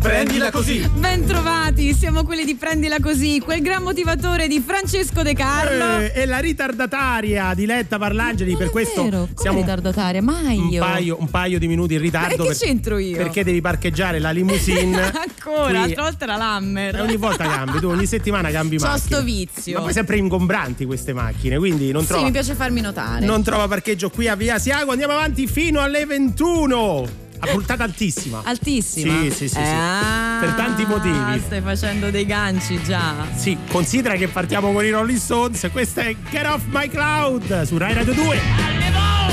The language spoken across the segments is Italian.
Prendila così! Bentrovati, siamo quelli di Prendila così, quel gran motivatore di Francesco De Carlo. Eh, e la ritardataria di Letta Parlangeli, Non per questo vero, come siamo ritardataria, mai un io. paio, un paio di minuti in ritardo. Ma che c'entro io? Perché devi parcheggiare la limousine. Ancora, qui- l'altra volta era E l'Hammer. ogni volta cambi, tu ogni settimana cambi C'ho macchina. sto vizio. Ma poi sempre ingombranti queste macchine, quindi non Sì, trova, mi piace farmi notare. non trova parcheggio qui a Via Siago. Andiamo avanti fino alle 21. A puntata altissima. Altissima? Sì, sì, sì, sì. Ah, Per tanti motivi. Stai facendo dei ganci già. Sì, considera che partiamo con i Rolling Stones. Questa è Get Off My Cloud su Rai Radio 2. I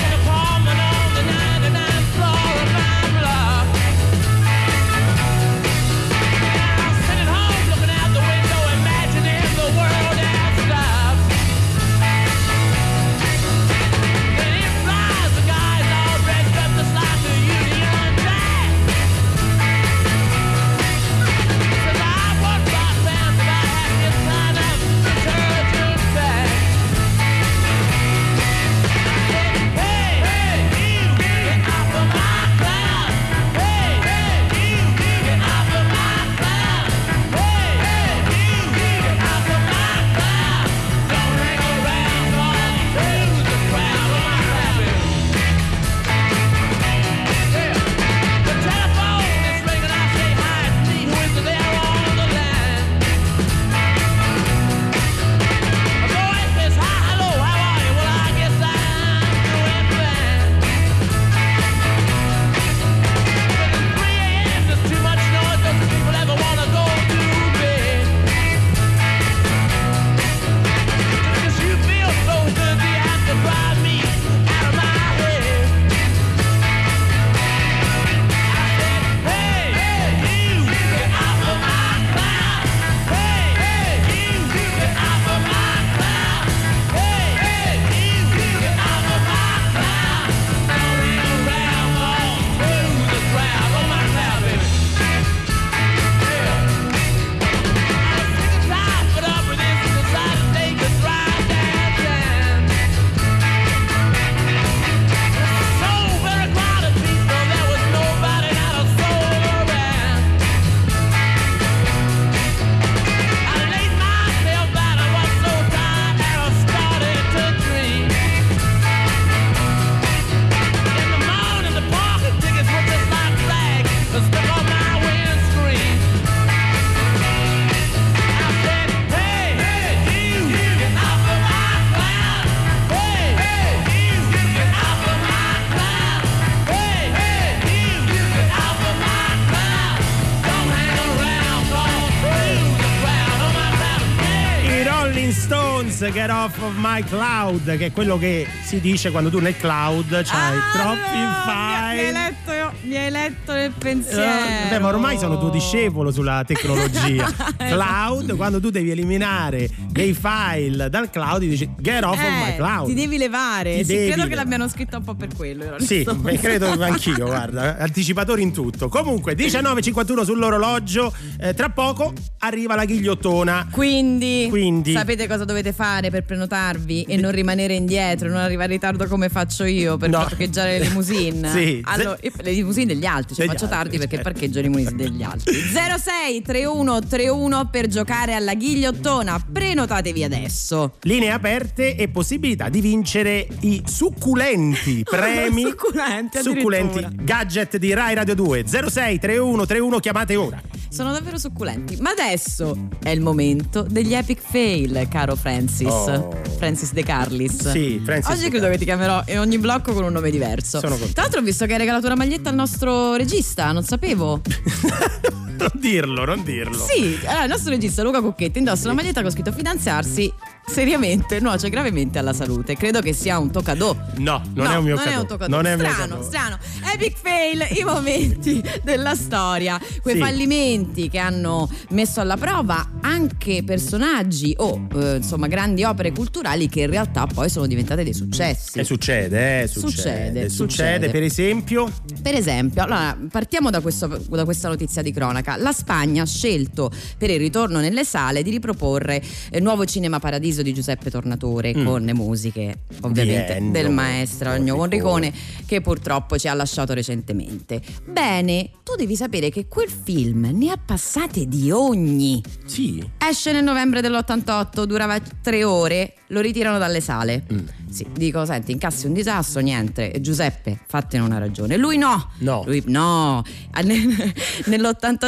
Cloud, che è quello che si dice quando tu nel cloud c'hai Ah, troppi no, Mi hai file. letto, mi hai letto nel Eh, pensiero. Vabbè, ma ormai sono tuo discepolo sulla tecnologia. cloud, quando tu devi eliminare dei file dal cloud, dici get off of my Eh, cloud. Ti devi levare. Ti Sì, devi credo che levare. l'abbiano scritto un po' per quello. Sì, Stones. beh, credo anch'io, guarda, anticipatori in tutto. Comunque, 19.51 sull'orologio, eh, tra poco arriva la ghigliottona. Quindi, Quindi- sapete cosa dovete fare per prenotarvi e non rimanere indietro, non arrivare in ritardo come faccio io per No. parcheggiare le limousine? Sì, Allora, le limousine degli altri, cioè Degli faccio tardi altri, perché certo. parcheggio le limousine degli altri. 06 31 31 per giocare alla ghigliottona. Prenotatevi adesso. Linee aperte e possibilità di vincere i succulenti premi. Succulenti, Succulenti gadget di Rai Radio 2 06 31 31 chiamate ora. Sono davvero succulenti. Ma adesso è il momento degli epic fail, caro Francis. Oh. Francis De Carlis. Sì, Francis Oggi credo che ti chiamerò in ogni blocco con un nome diverso. Sono contento. Tra l'altro ho visto che hai regalato una maglietta al nostro regista, non sapevo. non dirlo, non dirlo. Sì, allora il nostro regista Luca Cocchetti indossa una maglietta con scritto finanziarsi seriamente nuoce gravemente alla salute. Credo che sia un toccadò. No, non No, è un mio non cadeau. è un toccadò. Non è un mio strano, strano. Epic fail, i momenti della storia, quei Sì. fallimenti che hanno messo alla prova anche personaggi o eh, insomma grandi opere culturali che in realtà poi sono diventate dei successi. Eh, succede, eh, succede, Succede, succede. succede. Per esempio, Per esempio, allora partiamo da, questo- da questa notizia di cronaca. La Spagna ha scelto per il ritorno nelle sale di riproporre il nuovo Cinema Paradiso di Giuseppe Tornatore Mm. con le musiche ovviamente Ennio del maestro Ennio Morricone. Che purtroppo ci ha lasciato recentemente. Bene, tu devi sapere che quel film ne ha passate di ogni. Sì. Esce nel novembre dell'88, durava tre ore, lo ritirano dalle sale. Mm. Sì, dico, senti, incassi un disastro, niente. Giuseppe, fattene una ragione. Lui no. No. Lui no. Ah,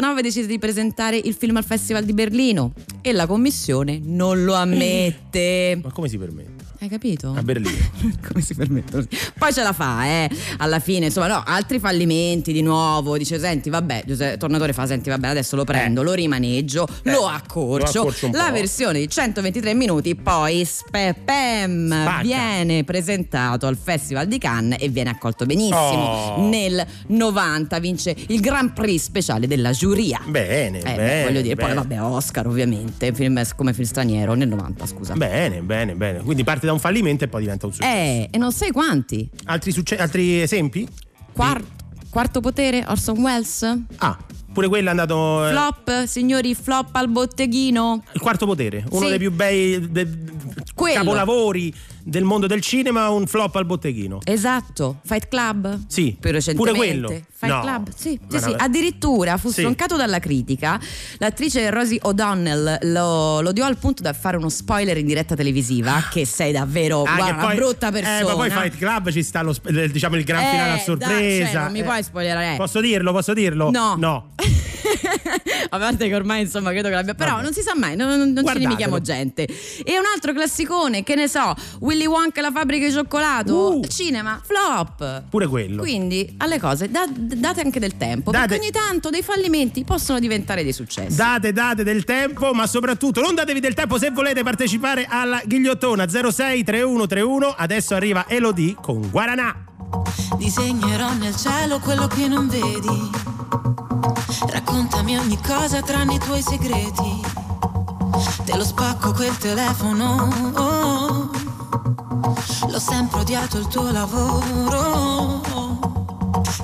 ne- Nell'89 decide di presentare il film al Festival di Berlino e la commissione non lo ammette. Ma come si permette? Hai capito? A Berlino. Come si permette? Poi ce la fa, eh. Alla fine, insomma, no, altri fallimenti di nuovo. Dice: Senti, vabbè, Giuseppe Tornatore fa: Senti, vabbè, adesso lo prendo, lo rimaneggio, Eh, lo accorcio. lo accorcio la po'. versione di 123 minuti, poi spepem, Spacca. viene presentato al Festival di Cannes e viene accolto benissimo. Oh. Nel 90 vince il Grand Prix speciale della giuria. Bene, Eh, bene. voglio dire, poi bene. vabbè, Oscar ovviamente, film come film straniero nel 90, scusa. Bene, bene, bene. Quindi parte da un fallimento e poi diventa un successo. Eh, e non sai quanti. Altri, succe- altri esempi? Quar- quarto potere, Orson Welles. Ah, pure quello è andato. eh, Flop, signori, flop al botteghino. Il quarto potere, uno Sì. dei più bei de- capolavori del mondo del cinema, un flop al botteghino. Esatto, Fight Club. Sì, più pure quello. Fight No. Club, sì, sì, sì. Addirittura fu Sì. stroncato dalla critica. L'attrice Rosie O'Donnell lo, lo odiò al punto da fare uno spoiler in diretta televisiva. Che sei davvero Ah, guarda, che una poi- brutta persona. Eh, ma poi Fight Club ci sta lo, diciamo il gran Eh, finale a dai, sorpresa. cioè, non mi Eh, puoi spoilerare. Posso dirlo? Posso dirlo? No. No. A parte che ormai insomma credo che l'abbia. Però Vabbè. non si sa mai, non, non- non ci Guardatelo. limitiamo gente. E un altro classicone, che ne so, Willy Wonka la fabbrica di cioccolato. Uh. Cinema, flop. Pure quello. Quindi alle cose da- date anche del tempo. Date- Perché ogni tanto dei fallimenti possono diventare dei successi. Date, date del tempo, ma soprattutto non datevi del tempo se volete partecipare alla ghigliottona 063131. Adesso arriva Elodie con Guaranà. Disegnerò nel cielo quello che non vedi. Raccontami ogni cosa tranne i tuoi segreti. Te lo spacco quel telefono. oh. L'ho sempre odiato il tuo lavoro.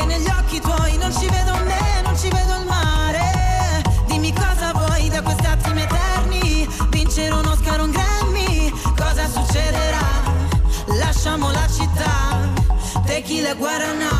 che negli occhi tuoi non ci vedo me, non ci vedo il mare. Dimmi cosa vuoi da questi attimi eterni, vincere un Oscar un Grammy, cosa succederà? Lasciamo la città, tequila guaraná, guaraná,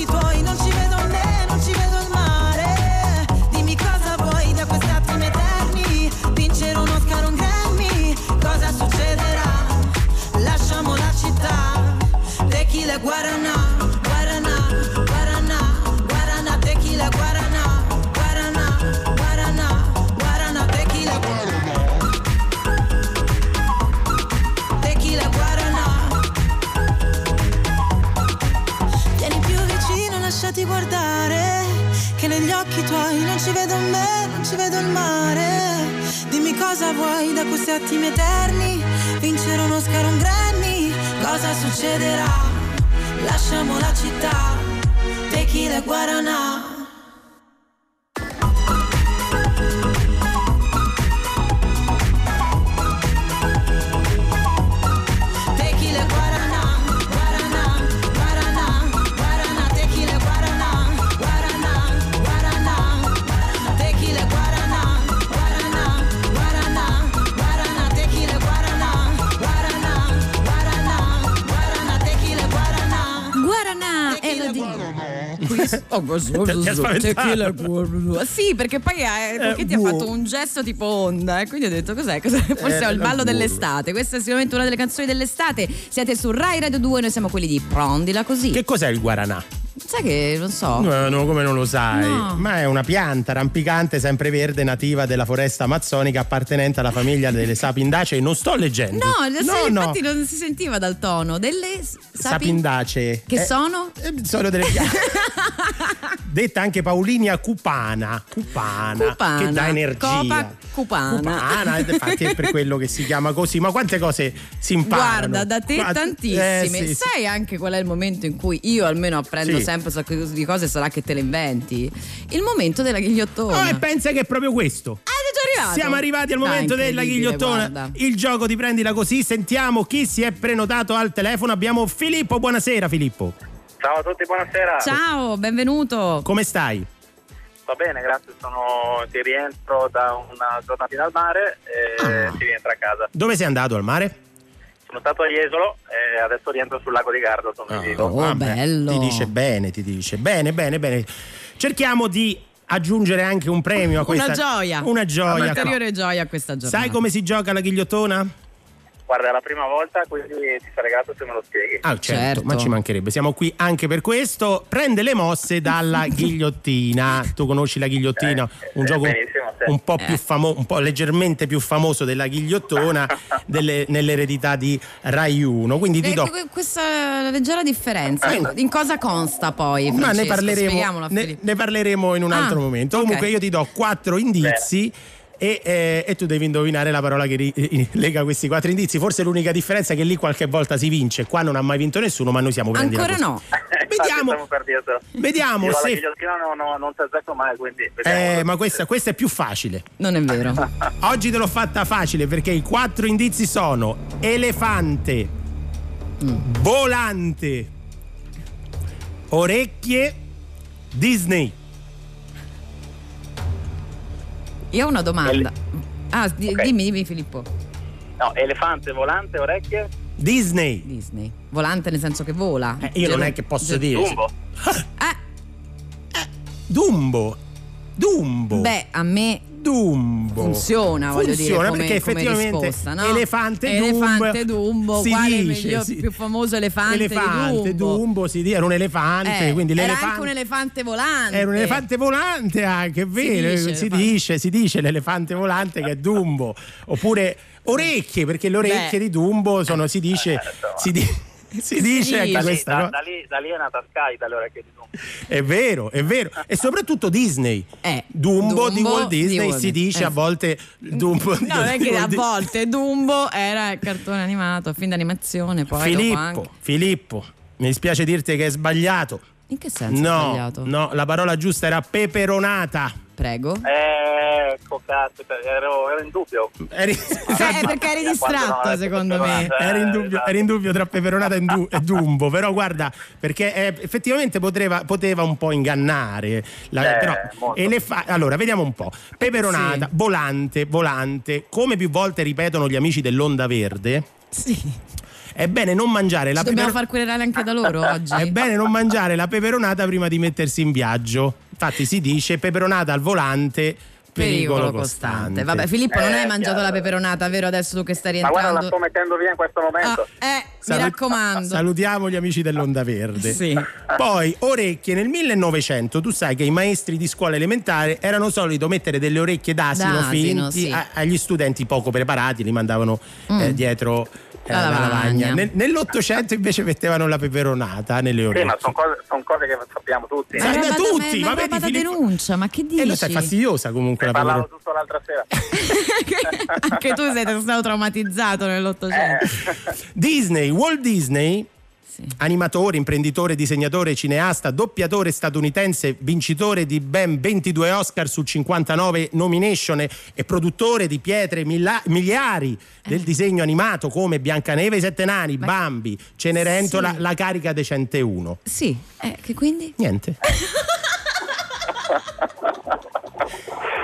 occhi tuoi non ci vedo me, non ci vedo il mare. Dimmi cosa vuoi da questi attimi eterni, vincere un Oscar un Grammy, cosa succederà? Lasciamo la città, tequila guaraná, guaraná, tuoi non ci vedo me, non ci vedo il mare. Dimmi cosa vuoi da questi attimi eterni, vincere un Oscar un Grammy, cosa succederà? Lasciamo la città, tequila guaraná. Tequila Oh, questo- Ti ha spaventato? tequila- Sì, perché poi eh, perché ti ha wow. fatto un gesto tipo onda, e quindi ho detto cos'è? Cos'è? Forse Eh, è il ballo burro. dell'estate. Questa è sicuramente una delle canzoni dell'estate. Siete su Rai Radio 2, noi siamo quelli di Prondila così. Che cos'è il guaranà? Sai che non so. No, no, come non lo sai? No. Ma è una pianta rampicante sempreverde nativa della foresta amazzonica appartenente alla famiglia delle sapindacee. Non sto leggendo. No, sai, no. infatti non si sentiva dal tono. Delle Sapindacee. Che Eh, sono? eh, sono delle piante. Detta anche Paulinia cupana. Cupana. Cupana. Che dà energia. Copa cupana. Cupana, infatti è per quello che si chiama così. Ma quante cose si imparano? Guarda, da te Guarda- tantissime. eh, sì, sì. Sai anche qual è il momento in cui io almeno apprendo Sì. Sempre un sacco di cose, sarà che te le inventi? Il momento della ghigliottona. Oh, e pensa che è proprio questo. Ah, arrivato? Siamo arrivati al Dai, momento della incredibile, ghigliottona. guarda. Il gioco di prendila così. Sentiamo chi si è prenotato al telefono. Abbiamo Filippo. Buonasera, Filippo. Ciao a tutti, buonasera. Ciao, benvenuto. Come stai? Va bene, grazie. Sono di rientro da una giornatina al mare e Ah. si rientra a casa. Dove sei andato al mare? Sono stato a Jesolo e adesso rientro sul lago di Garda. Sono vivo. Oh, bello. Ti dice bene, ti dice bene, bene, bene. Cerchiamo di aggiungere anche un premio a questa Una gioia. Una gioia. Ulteriore gioia a questa giornata. Sai come si gioca la ghigliottona? Guarda, è la prima volta, quindi ti sarei grato se me lo spieghi. Ah, certo, Certo. ma ci mancherebbe. Siamo qui anche per questo. Prende le mosse dalla ghigliottina. Tu conosci la ghigliottina? Eh, Un eh, gioco un po' più famoso, un po' leggermente più famoso della ghigliottona delle- nell'eredità di Rai 1. Quindi ti Eh, do que- Questa leggera differenza, Eh. in cosa consta poi? Ma ne Francesco? parleremo, ne, ne parleremo in un Ah, altro momento. ok. Comunque io ti do quattro indizi. E, eh, e tu devi indovinare la parola che ri- eh, lega questi quattro indizi. Forse l'unica differenza è che lì qualche volta si vince. Qua non ha mai vinto nessuno, ma noi siamo prendi la Ancora no. Infatti Vediamo. per. Vediamo Io se. no, no, non ti azzecco mai, quindi. Eh, ma questa, questa è più facile. Non è vero. Oggi te l'ho fatta facile perché i quattro indizi sono elefante, volante, orecchie, Disney. Io ho una domanda. Ah, di- Ok. dimmi, dimmi Filippo. No, elefante, volante, orecchie, Disney. Disney. Volante nel senso che vola. Eh, io non è che posso dire. Dumbo. Eh, Dumbo. Dumbo. beh, a me Dumbo. funziona, voglio dire, Funziona come, perché come effettivamente risposta, no? elefante Elefante Dumbo, Dumbo, si quale dice, meglio- sì. più famoso elefante, di elefante Dumbo? Dumbo si dice, era un elefante, Eh, quindi era anche un elefante volante. Era un elefante volante anche, è vero, dice si dice, si dice l'elefante volante che è Dumbo, oppure orecchie, perché le orecchie Beh. di Dumbo sono, si dice, si, di- si dice anche dice. Da lì, questa da, da lì, da lì è nata Sky, orecchie di Dumbo. È vero, è vero. E soprattutto Disney. Eh, Dumbo, di Dumbo Walt di Disney Walt si dice a Eh. volte Dumbo di No, non è che a Walt volte Dumbo era il cartone animato, film d'animazione, poi dopo Filippo, anche. Filippo, mi dispiace dirti che hai sbagliato. In che senso No, sbagliato? no, la parola giusta era peperonata. Prego. Eh, ecco, cazzo, ero, ero in dubbio. Eri, Sì, è perché eri distratto, secondo me. peperonata. Eri in, Eh, dubbio, esatto. eri in dubbio tra peperonata e, du- e Dumbo, però guarda, perché eh, effettivamente poteva, poteva un po' ingannare. la- Eh, però, elefa- allora, vediamo un po'. Peperonata, Sì. volante, volante, come più volte ripetono gli amici dell'Onda Verde, Sì. È bene non mangiare la Ci dobbiamo peperonata. far querelare anche da loro oggi. È bene non mangiare la peperonata prima di mettersi in viaggio. Infatti si dice peperonata al volante, pericolo, costante. Vabbè, Filippo, non Eh, hai mangiato chiaro. la peperonata, vero? Adesso tu che stai Ma guarda, la rientrando. sto mettendo via in questo momento. Ah, eh, Salut- mi raccomando. Salutiamo gli amici dell'Onda Verde. Sì. Poi, orecchie. Nel 1900 tu sai che i maestri di scuola elementare erano solito mettere delle orecchie d'asino, D'asino, finti sì. a- agli studenti poco preparati, li mandavano eh, dietro eh, La la lavagna. lavagna. Nel- Nell'Ottocento invece mettevano la peperonata nelle Sì, orecchie. ma sono cose, son cose che sappiamo tutti. Ma Ma da è tutti, ma ma è vedi, Filippo- denuncia, ma che dici? E lo sai, fastidiosa comunque Ne la parlavo peperonata. giusto l'altra sera. Anche tu sei stato traumatizzato nell'Ottocento. Disney, Walt Disney Sì. animatore, imprenditore, disegnatore, cineasta, doppiatore statunitense, vincitore di ben 22 Oscar su 59 nomination e produttore di pietre mila- miliari del disegno animato come Biancaneve e i Sette Nani, Bambi, Cenerentola, Sì. La carica dei 101. Sì, eh, che quindi? Niente.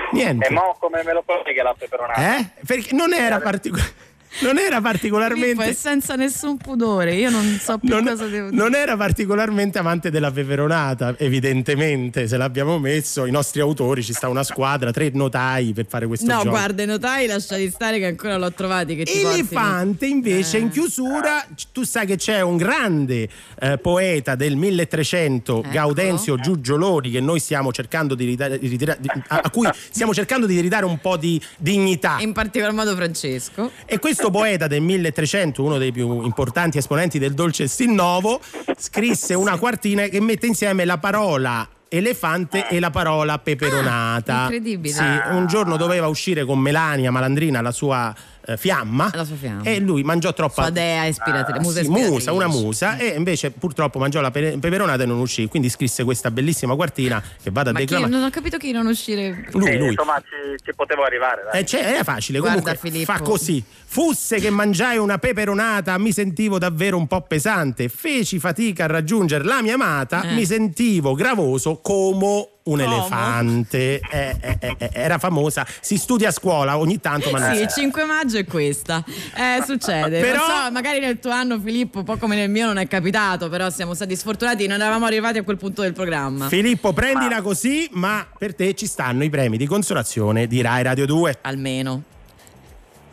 E Niente. mo come me lo colleghi la peperonata? Eh? Perché non era particolare. Non era Pippo è particolarmente senza nessun pudore, io non so più non, cosa devo dire. non era particolarmente amante della peperonata, evidentemente. Se l'abbiamo messo, i nostri autori ci sta una squadra, tre notai per fare questo No, gioco. guarda, i notai lasciali stare che ancora l'ho trovati che ti portino. Elefante invece Eh. in chiusura tu sai che c'è un grande eh, poeta del 1300 Eccolo. Gaudenzio Giugioloni che noi stiamo cercando di ridare, di ritira- di- a, a cui stiamo cercando di ridare un po' di dignità In particolar modo Francesco. e questo poeta del 1300, uno dei più importanti esponenti del dolce stil novo, scrisse una quartina che mette insieme la parola elefante e la parola peperonata. Ah, incredibile. Sì, un giorno doveva uscire con Melania Malandrina, la sua fiamma, La sua fiamma. e lui mangiò troppa Sua dea ispiratrice, Ah, musa sì, musa, una musa e invece purtroppo mangiò la pe- peperonata e non uscì, quindi scrisse questa bellissima quartina che vado a declamare. non ho capito chi non uscire. Lui, lui. Insomma, ci, ci potevo arrivare. Dai. Eh, cioè, era facile, Guarda, comunque Filippo. fa così. Fosse che mangiai una peperonata, mi sentivo davvero un po' pesante. Feci fatica a raggiungere la mia amata, Eh. mi sentivo gravoso come un Come? elefante. Eh, eh, eh, era famosa, si studia a scuola ogni tanto, ma non Sì, il 5 maggio è questa. Eh, succede. Però- so, magari nel tuo anno, Filippo, un po' come nel mio, non è capitato, però siamo stati sfortunati, non eravamo arrivati a quel punto del programma. Filippo, prendila così, ma per te ci stanno i premi di consolazione di Rai Radio 2. Almeno.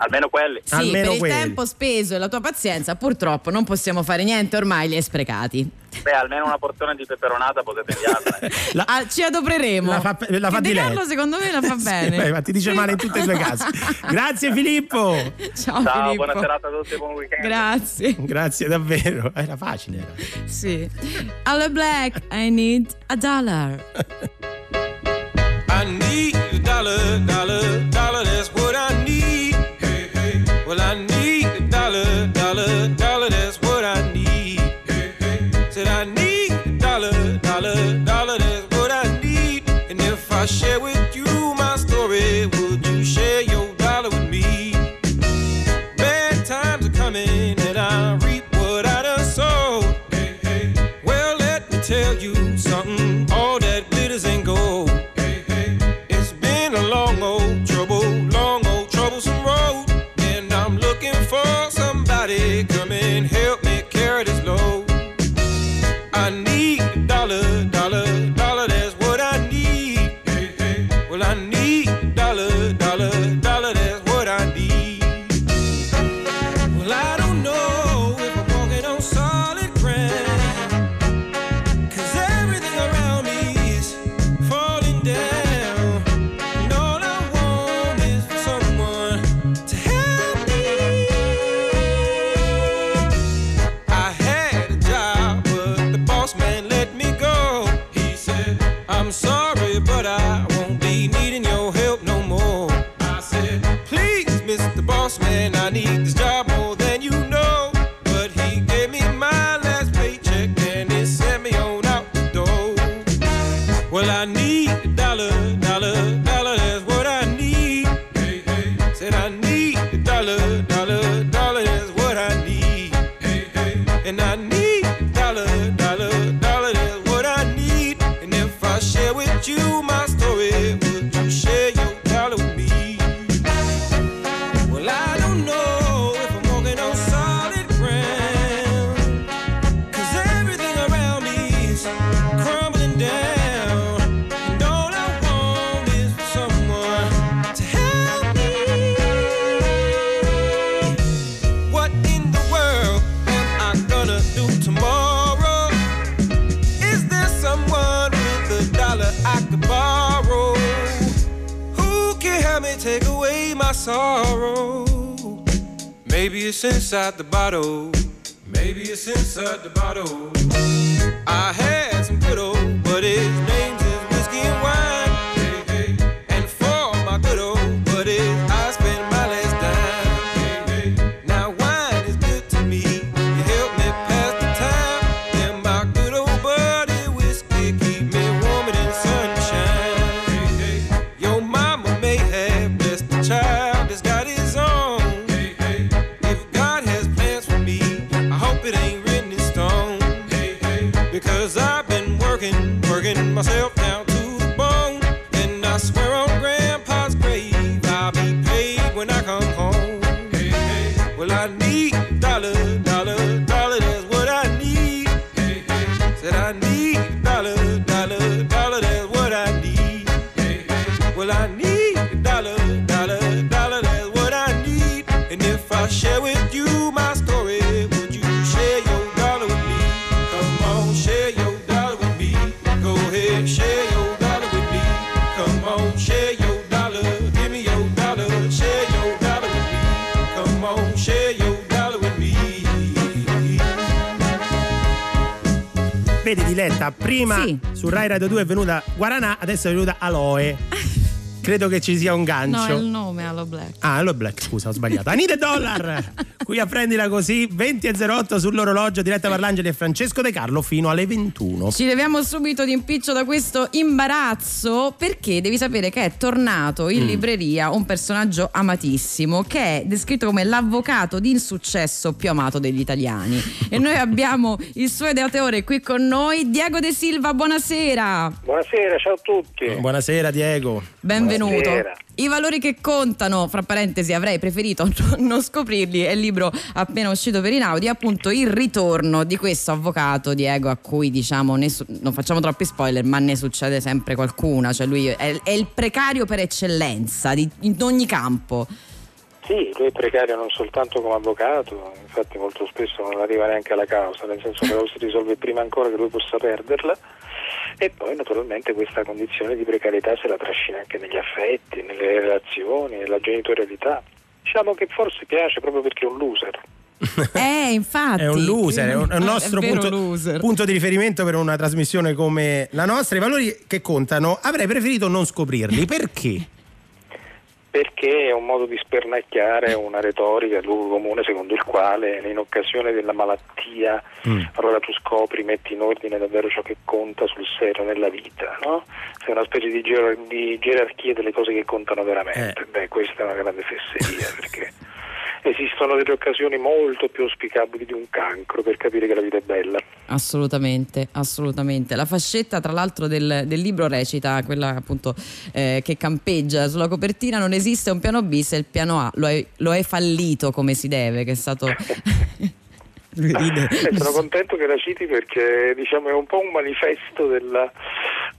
Almeno quelli. Sì, Almeno per quelli. il tempo speso e la tua pazienza, purtroppo non possiamo fare niente, ormai li hai sprecati. Beh, almeno una porzione di peperonata potete inviarla. La- Ah, ci adopreremo. La fa- la fa di. Carlo, secondo me la fa Sì, bene. beh, ma ti dice Sì. male in tutte e due casi. Grazie Filippo. Ciao, Ciao, Filippo. buona serata a tutti, buon weekend. Grazie. Grazie davvero. Era facile. Era. Sì. Alla Black, I need a dollar. I need a dollar, dollar, dollar, that's what inside the bottle. Su Rai Radio 2 è venuta Guaranà, adesso è venuta Aloe. Credo che ci sia un No, gancio. è il nome Allo Black. Ah, allora Black, scusa, ho sbagliato. Anita Dollar, qui a prendila così, 20 e 08 sull'orologio, diretta Parlangeli e Francesco De Carlo fino alle 21. Ci leviamo subito d'impiccio da questo imbarazzo perché devi sapere che è tornato Mm. in libreria un personaggio amatissimo che è descritto come l'avvocato di insuccesso più amato degli italiani. e noi abbiamo il suo ideatore qui con noi, Diego De Silva, buonasera. Buonasera, ciao a tutti. Buonasera Diego. Benvenuto. Buonasera. I valori che contano, fra parentesi, avrei preferito non scoprirli, è il libro appena uscito per Inaudi, appunto il ritorno di questo avvocato Diego a cui diciamo, su- non facciamo troppi spoiler, ma ne succede sempre qualcuna, cioè lui è, è il precario per eccellenza di- in ogni campo. Sì, lui è precario non soltanto come avvocato, infatti molto spesso non arriva neanche alla causa, nel senso che la si risolve prima ancora che lui possa perderla e poi naturalmente questa condizione di precarietà se la trascina anche negli affetti, nelle relazioni, nella genitorialità. Diciamo che forse piace proprio perché è un loser. Eh, infatti. È un loser, è un, è un nostro vero punto, loser. punto di riferimento per una trasmissione come la nostra. I valori che contano avrei preferito non scoprirli. Perché? Perché è un modo di spernacchiare una retorica, il luogo comune secondo il quale in occasione della malattia Mm. allora tu scopri, metti in ordine davvero ciò che conta sul serio nella vita, no? Sei una specie di, gerar- di gerarchia delle cose che contano veramente. Eh. Beh, questa è una grande fesseria perché esistono delle occasioni molto più auspicabili di un cancro per capire che la vita è bella. Assolutamente, assolutamente. La fascetta, tra l'altro, del, del libro recita, quella appunto eh, che campeggia sulla copertina, non esiste un piano bis e il piano A lo è, lo è fallito come si deve, che è stato... Eh, sono contento che la citi perché diciamo, è un po' un manifesto della-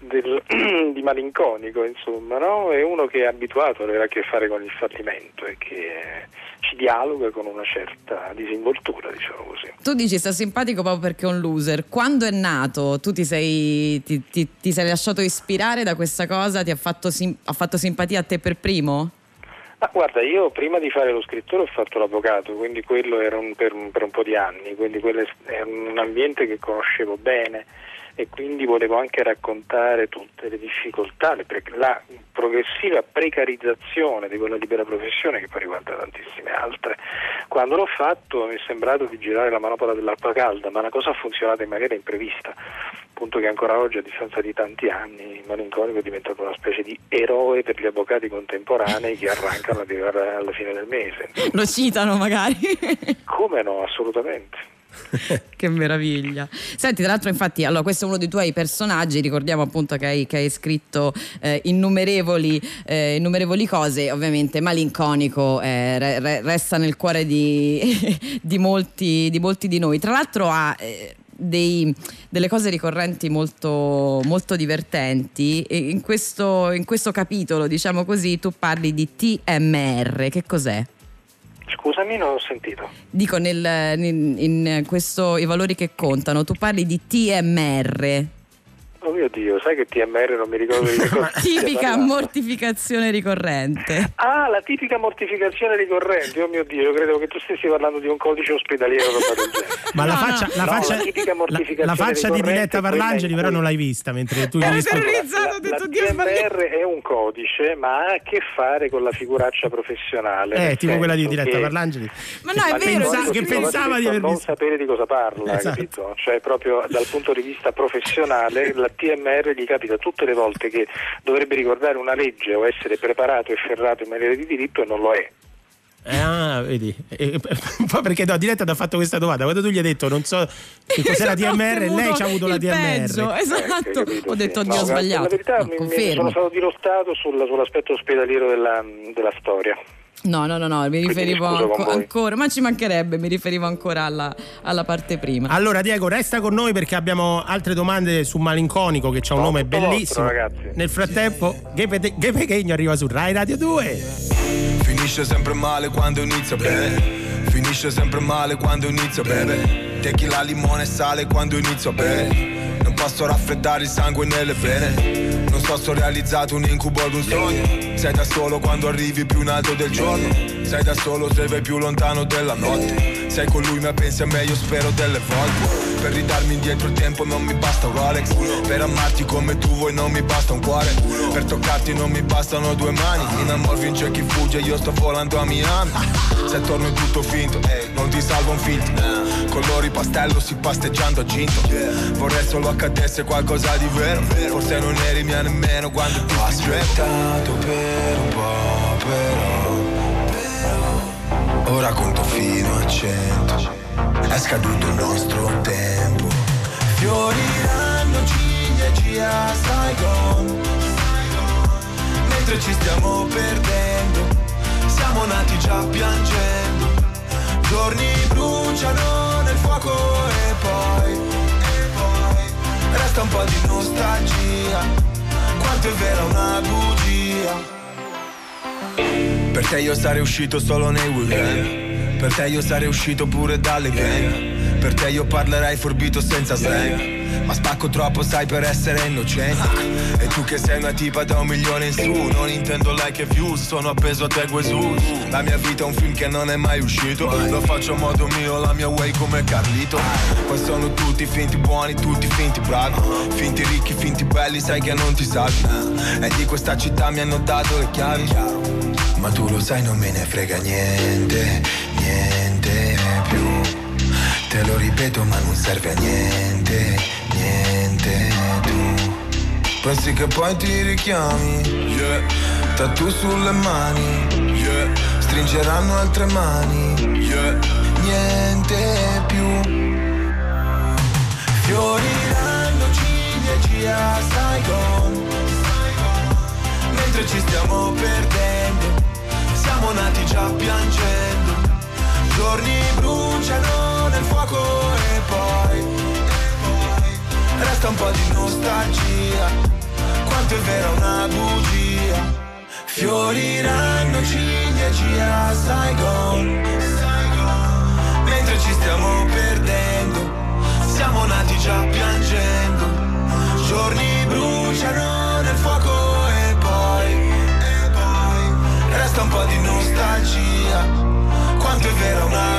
del- di malinconico, insomma, no? È uno che è abituato ad avere a che fare con il fallimento e che ci dialoga con una certa disinvoltura, diciamo così. Tu dici sta simpatico proprio perché è un loser. Quando è nato, tu ti sei, ti, ti- ti sei lasciato ispirare da questa cosa? Ti ha fatto, sim- ha fatto simpatia a te per primo? Ma guarda, io prima di fare lo scrittore ho fatto l'avvocato, quindi quello era un- per, un- per un po' di anni, quindi quello è un ambiente che conoscevo bene e quindi volevo anche raccontare tutte le difficoltà, le pre- la progressiva precarizzazione di quella libera professione che poi riguarda tantissime altre. Quando l'ho fatto mi è sembrato di girare la manopola dell'acqua calda, ma la cosa ha funzionato in maniera imprevista, punto che ancora oggi a distanza di tanti anni il malinconico è diventato una specie di eroe per gli avvocati contemporanei che arrancano ad arrivare alla fine del mese. Lo citano magari. Come no, assolutamente. che meraviglia. Senti, tra l'altro, infatti, allora, questo è uno dei tuoi personaggi. Ricordiamo appunto che hai, che hai scritto eh, innumerevoli, eh, innumerevoli cose. Ovviamente, malinconico eh, re- re- resta nel cuore di, di molti, di molti di noi. Tra l'altro, ha. eh, dei- delle cose ricorrenti molto, molto divertenti in questo, in questo capitolo diciamo così tu parli di TMR che cos'è? Scusami, non ho sentito. Dico nel, in, in questo i valori che contano, tu parli di TMR, Oh mio Dio, sai che TMR non mi ricordo di che cosa tipica mortificazione ricorrente. Ah, la tipica mortificazione ricorrente. Oh mio Dio, io credevo che tu stessi parlando di un codice ospedaliero. Ma la No, faccia, no. la No, faccia, la tipica la- mortificazione la faccia di Diletta Parlangeli però non l'hai vista mentre tu gli terrorizzato, la, detto la. TMR è un codice, ma ha a che fare con la figuraccia professionale. Eh, tipo quella di Diletta che- Parlangeli. Ma no, è vero. pensa- che pensava di aver non visto- sapere di cosa parla, Esatto. capito? Cioè proprio dal punto di vista professionale la TMR gli capita tutte le volte che dovrebbe ricordare una legge o essere preparato e ferrato in maniera di diritto e non lo è. Eh, ah, vedi. E- e- poi perché no, Diletta ti ha fatto questa domanda. Quando tu gli hai detto non so che cos'è la Esatto, TMR, ho lei ci ha avuto la il peggio, TMR. Esatto, Eh, capito, ho sì. detto No, Dio ho sbagliato. La verità No, mi, mi sono stato dirottato sulla- sull'aspetto ospedaliero della, della storia. No, no, no, no, mi riferivo anco- ancora, ma ci mancherebbe, mi riferivo ancora alla, alla parte prima. Allora Diego, resta con noi perché abbiamo altre domande su Malinconico che ha un No, nome bellissimo. vostro, ragazzi. Nel frattempo, Ghe Pechegno arriva su Rai Radio 2. Finisce sempre male quando inizia a bere Finisce sempre male quando inizia a bere Tequila, limone e sale quando inizio a bere Non posso raffreddare il sangue nelle vene Ho realizzato un incubo o un sogno. Sei da solo quando arrivi più in alto del giorno. Sei da solo se vai più lontano della notte. Sei con lui ma pensi a me io spero delle volte. Per ridarmi indietro il tempo non mi basta un Rolex. Per amarti come tu vuoi non mi basta un cuore. Per toccarti non mi bastano due mani. In amor vince chi fugge io sto volando a Miami. Se torno è tutto finto non ti salva un filtro. Colori pastello si pasteggiando a ginto Vorrei solo accadesse qualcosa di vero. Forse non eri mia nemmeno quando ti Ho aspettato per un po' però Ora conto fino a cento. È scaduto il nostro tempo. Fioriranno ciliegie a Saigon. Mentre ci stiamo perdendo Siamo nati già piangendo. Giorni bruciano nel fuoco e poi E poi Resta un po' di nostalgia Quanto è vera una bugia. Per te io sarei uscito solo nei weekend. Per te io sarei uscito pure dalle gang. Per te io parlerei forbito senza slang Ma spacco troppo sai per essere innocente. E tu che sei una tipa da un milione in su Non intendo like e views, sono appeso a te Gesù La mia vita è un film che non è mai uscito. Lo faccio a modo mio, la mia way come Carlito. Poi sono tutti finti buoni, tutti finti bravi. Finti ricchi, finti belli, sai che non ti salvi E di questa città mi hanno dato le chiavi. Ma tu lo sai non me ne frega niente, niente più. Te lo ripeto ma non serve a niente, niente tu. Pensi che poi ti richiami, yeah. Tattoo sulle mani, yeah. Stringeranno altre mani, yeah. Niente più. Fioriranno ciliegie a Saigon. Mentre ci stiamo perdendo siamo nati già piangendo. Giorni bruciano nel fuoco e poi, e poi Resta un po' di nostalgia. Quanto è vera una bugia. Fioriranno ciliegie a Saigon. Mentre ci stiamo perdendo Siamo nati già piangendo. Giorni bruciano nel fuoco e poi Resta un po' di nostalgia. Quanto è vera una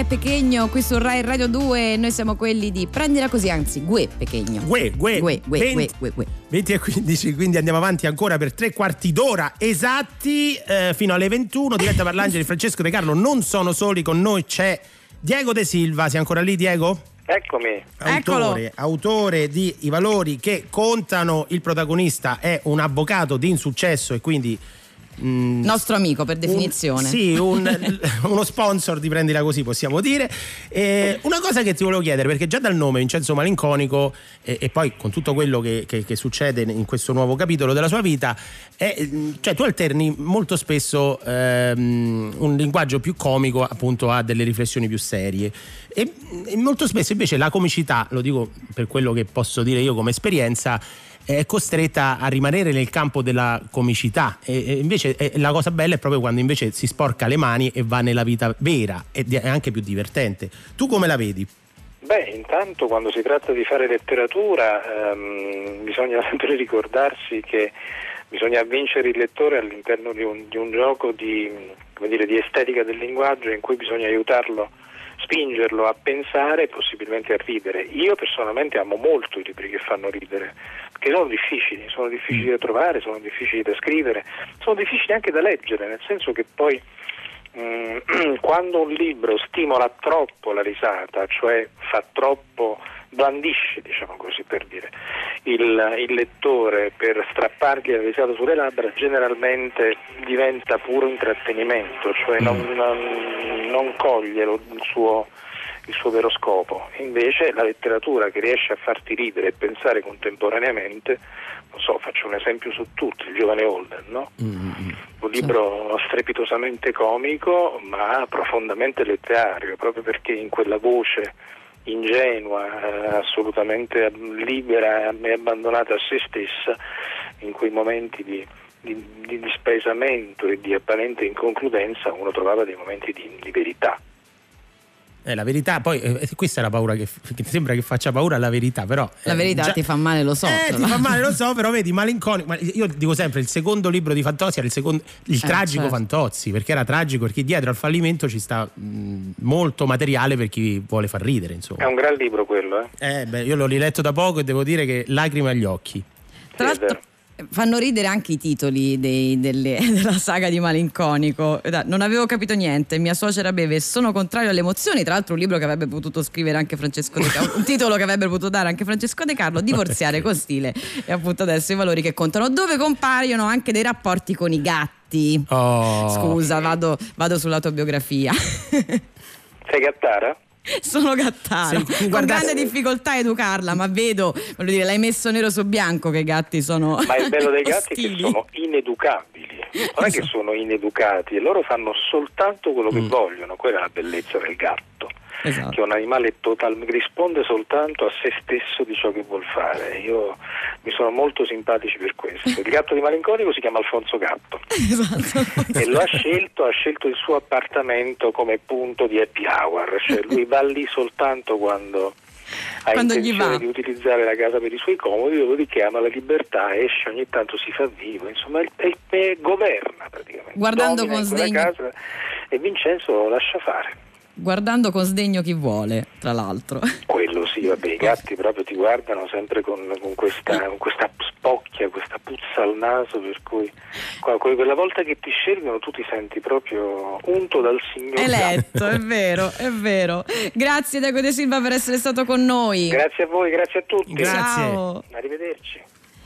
Gue Pechegno, qui su Rai Radio 2, noi siamo quelli di Prendila così, anzi, Gue Pechegno. Gue, gue, Gue, gue, 20 gue, gue, gue. 20 e 15, quindi andiamo avanti ancora per tre quarti d'ora esatti eh, fino alle 21. Diretta Parlangeli, Francesco De Carlo non sono soli, con noi c'è Diego De Silva. Sei ancora lì, Diego? Eccomi. Autore, autore di I valori che contano, il protagonista è un avvocato di insuccesso e quindi mm, Nostro amico, per definizione. un- sì, un- uno sponsor di prendila così possiamo dire. Eh, una cosa che ti volevo chiedere, perché già dal nome Vincenzo Malinconico e, e poi con tutto quello che, che- che succede in questo nuovo capitolo della sua vita, è, mm, cioè tu alterni molto spesso ehm, un linguaggio più comico appunto a delle riflessioni più serie. E, e molto spesso invece la comicità, lo dico per quello che posso dire io come esperienza, è costretta a rimanere nel campo della comicità e, e invece eh, la cosa bella è proprio quando invece si sporca le mani e va nella vita vera ed è anche più divertente. Tu come la vedi? Beh, intanto quando si tratta di fare letteratura ehm, bisogna sempre ricordarsi che bisogna vincere il lettore all'interno di un, di un gioco di, dire, di estetica del linguaggio in cui bisogna aiutarlo, spingerlo a pensare e possibilmente a ridere. Io personalmente amo molto i libri che fanno ridere, perché sono difficili, sono difficili da trovare, sono difficili da scrivere, sono difficili anche da leggere, nel senso che poi mm, quando un libro stimola troppo la risata, cioè fa troppo blandisce, diciamo così per dire, il, il lettore per strappargli la risata sulle labbra, generalmente diventa puro intrattenimento, cioè non, non- non coglie lo- il suo, il suo vero scopo. Invece la letteratura che riesce a farti ridere e pensare contemporaneamente, non so, faccio un esempio su tutti, il giovane Holden, no? Un libro strepitosamente comico ma profondamente letterario, proprio perché in quella voce ingenua, eh, assolutamente libera e abbandonata a se stessa, in quei momenti di, di, di dispesamento e di apparente inconcludenza uno trovava dei momenti di, di verità. Eh, la verità, poi eh, questa è la paura che, che sembra che faccia paura la verità, però. La eh, verità già- ti fa male, lo so. Eh, ti fa male, lo so, però vedi, malinconico. ma io dico sempre: il secondo libro di Fantozzi era il, secondo, il Eh, tragico certo. Fantozzi, perché era tragico, perché dietro al fallimento ci sta mh, molto materiale per chi vuole far ridere, È insomma. un gran libro quello, eh? Eh, beh, io l'ho riletto da poco e devo dire che lacrime agli occhi. Tra è l'altro. Fanno ridere anche i titoli dei- delle- della saga di Malinconico. Non avevo capito niente, mia suocera beve, sono contrario alle emozioni. Tra l'altro un libro che avrebbe potuto scrivere anche Francesco De Carlo, un titolo che avrebbe potuto dare anche Francesco De Carlo, divorziare con stile e appunto adesso i valori che contano, dove compaiono anche dei rapporti con i gatti. Oh. Scusa, vado, vado sulla tua biografia. Sei gattara? Sono gattaro, tu con grande difficoltà a educarla, ma vedo, voglio dire, l'hai messo nero su bianco che i gatti sono Ma il bello dei gatti è che ostili. sono ineducabili, non è che sono ineducati, e loro fanno soltanto quello che vogliono, quella è la bellezza del gatto. Esatto. che è un animale total, risponde soltanto a se stesso di ciò che vuol fare. Io mi sono molto simpatici per questo. Il gatto di Malinconico si chiama Alfonso Gatto Esatto. e lo ha scelto, ha scelto il suo appartamento come punto di happy hour, cioè lui va lì soltanto quando ha Quando intenzione di utilizzare la casa per i suoi comodi, dopodiché ama la libertà, esce ogni tanto si fa vivo, insomma il- il- il- governa praticamente. Guardando domina con sdegno. casa e Vincenzo lo lascia fare. Guardando con sdegno chi vuole, tra l'altro. Quello sì, vabbè, i gatti proprio ti guardano sempre con, con questa, con questa spocchia, questa puzza al naso, per cui quella volta che ti scelgono tu ti senti proprio unto dal signor Eletto, è vero, è vero. Grazie Diego De Silva per essere stato con noi. Grazie a voi, grazie a tutti. Grazie. Ciao. Arrivederci.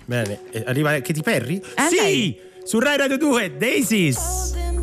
Bene, eh, arriva Katy Perry? Eh, sì! lei. Su Rai Radio 2, Daisies!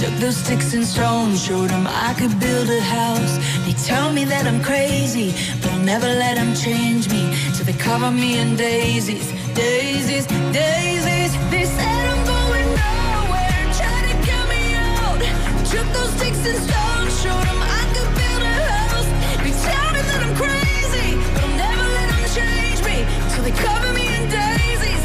Took those sticks and stones, showed them I could build a house. They tell me that I'm crazy, but I'll never let them change me. So they cover me in daisies, daisies, daisies. They said I'm going nowhere, try to get me out. Took those sticks and stones, showed them I could build a house. They tell me that I'm crazy, but I'll never let them change me. So they cover me in daisies, daisies,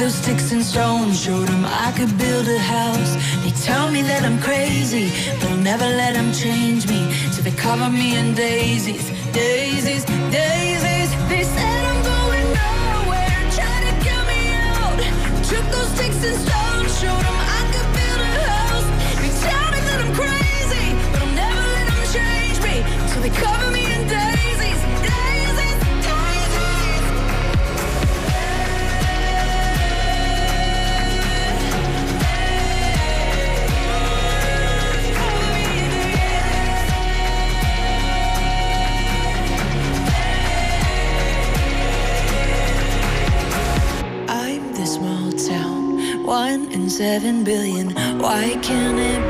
Those sticks and stones, showed them I could build a house. They tell me that I'm crazy, but I'll never let them change me. So they cover me in daisies, daisies, daisies. They said I'm going nowhere, try to get me out. Took those sticks and stones, showed seven billion. Why can't it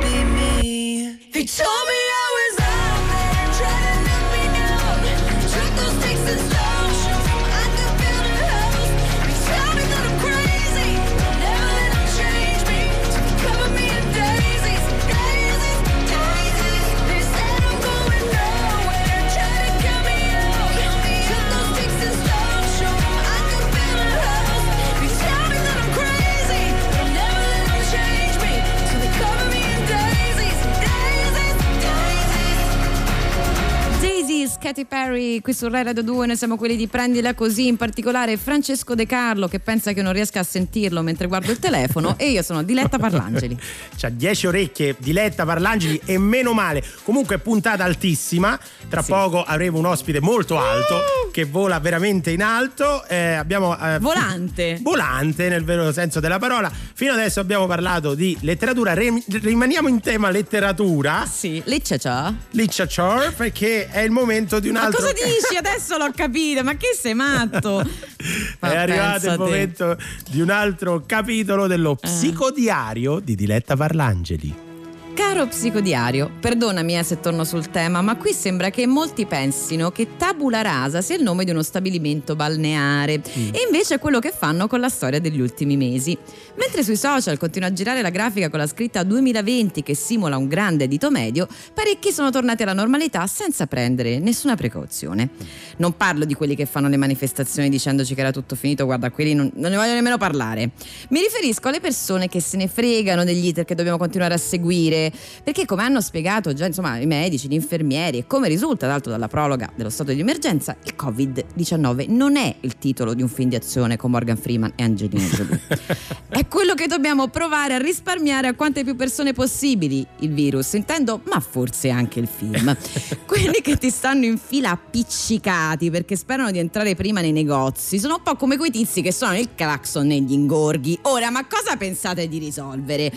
Qui su Rai Radio 2, noi siamo quelli di Prendila Così, in particolare Francesco De Carlo che pensa che non riesca a sentirlo mentre guardo il telefono e io sono Diletta Parlangeli. C'ha 10 orecchie, Diletta Parlangeli e meno male. Comunque puntata altissima, tra Sì. poco avremo un ospite molto alto che vola veramente in alto. Eh, abbiamo, eh, Volante. volante nel vero senso della parola. Fino adesso abbiamo parlato di letteratura, Rem- rimaniamo in tema letteratura. Sì, lì c'è ciò. Liccia Chor perché è il momento di un Ma altro cosa dici? Adesso l'ho capito, ma che sei matto? Ma è arrivato il momento di un altro capitolo dello psicodiario di Diletta Parlangeli. Caro psicodiario, perdonami eh, se torno sul tema, ma qui sembra che molti pensino che Tabula Rasa sia il nome di uno stabilimento balneare e invece è quello che fanno con la storia degli ultimi mesi. Mentre sui social continua a girare la grafica con la scritta 2020 che simula un grande dito medio, parecchi sono tornati alla normalità senza prendere nessuna precauzione. Non parlo di quelli che fanno le manifestazioni dicendoci che era tutto finito, guarda, quelli non, non ne voglio nemmeno parlare. Mi riferisco alle persone che se ne fregano degli iter che dobbiamo continuare a seguire, perché come hanno spiegato già insomma, i medici, gli infermieri e come risulta tra l'altro dalla prologa dello stato di emergenza, il Covid-19 non è il titolo di un film di azione con Morgan Freeman e Angelina Jolie. è quello che dobbiamo provare a risparmiare a quante più persone possibili, il virus, intendo, ma forse anche il film. Quelli che ti stanno in fila appiccicati perché sperano di entrare prima nei negozi sono un po' come quei tizi che suonano il clacson negli ingorghi. Ora, ma cosa pensate di risolvere?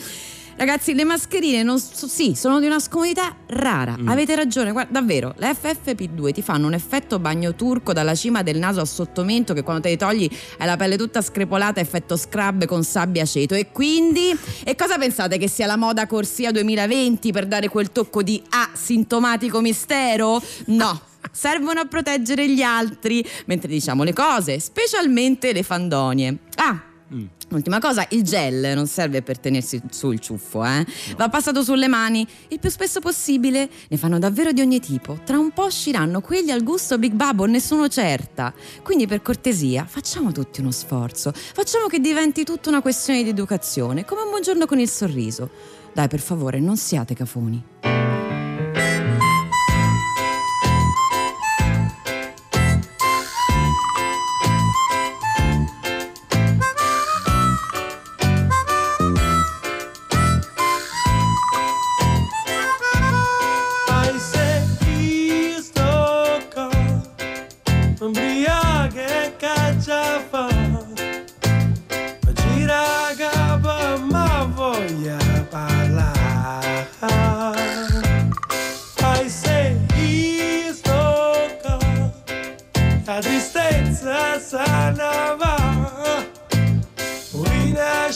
Ragazzi, le mascherine non sì, sono di una scomodità rara. Avete ragione, guarda, davvero, le FFP2 ti fanno un effetto bagno turco dalla cima del naso a sottomento che quando te li togli hai la pelle tutta screpolata, effetto scrub con sabbia aceto. E quindi, e cosa pensate che sia la moda corsia 2020 per dare quel tocco di asintomatico mistero? No. Servono a proteggere gli altri mentre diciamo le cose, specialmente le fandonie. Ah, Ultima cosa, il gel non serve per tenersi su il ciuffo, eh? Va passato sulle mani il più spesso possibile. Ne fanno davvero di ogni tipo. Tra un po' usciranno quelli al gusto Big Bubble, ne sono certa. Quindi per cortesia facciamo tutti uno sforzo. Facciamo che diventi tutta una questione di educazione, come un buongiorno con il sorriso. Dai, per favore, non siate cafoni.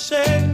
Una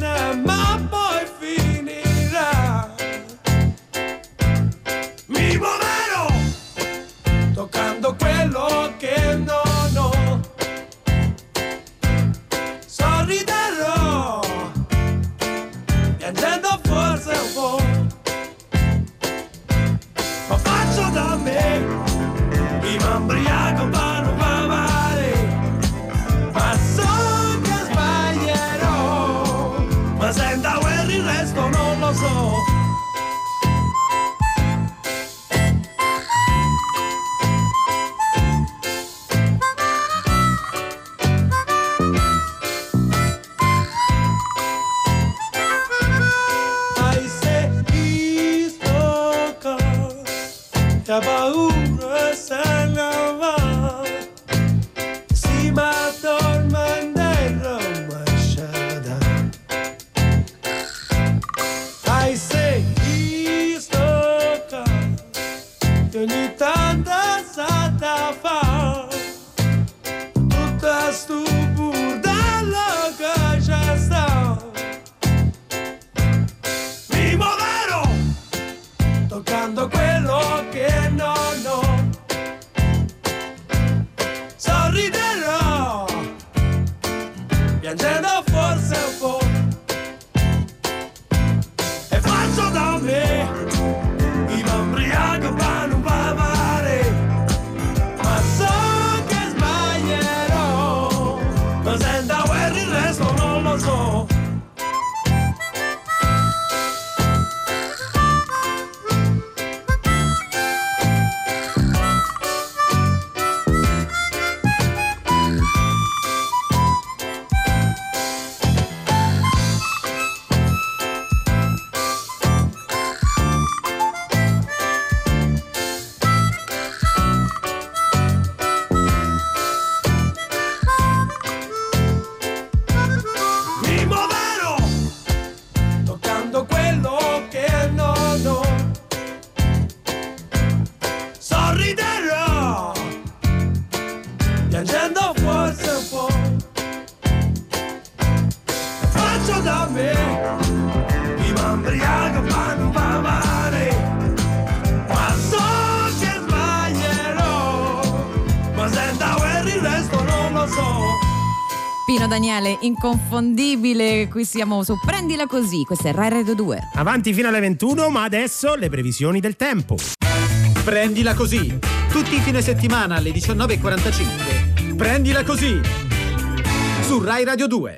Pino Daniele, inconfondibile, qui siamo su Prendila Così, questo è Rai Radio 2. Avanti fino alle 21, ma adesso le previsioni del tempo. Prendila così. Tutti i fine settimana alle 19.45. Prendila così. Su Rai Radio 2.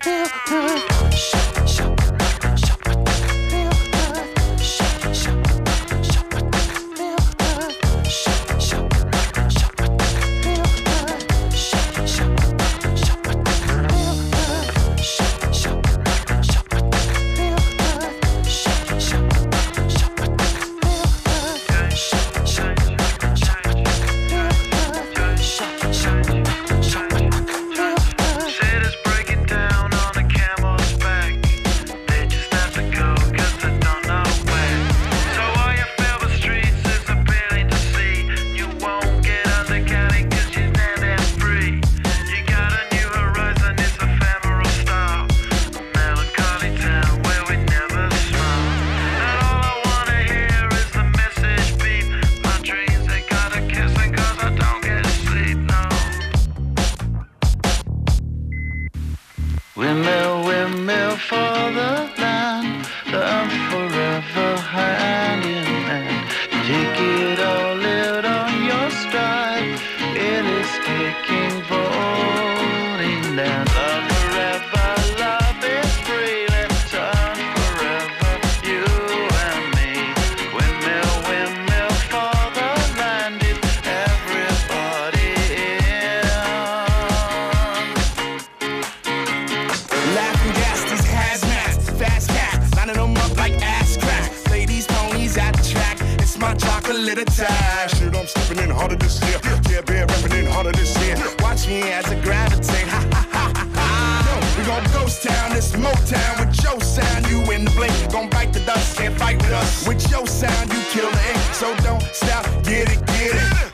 Harder this year. Yeah, bear repping in harder this year. Watch me as I gravitate. Ha ha ha ha ha. We gon' ghost town, this Motown with your sound. You in the blink, gon' bite the dust, can't fight with us. With your sound, you kill the ink. So don't stop, get it, get it.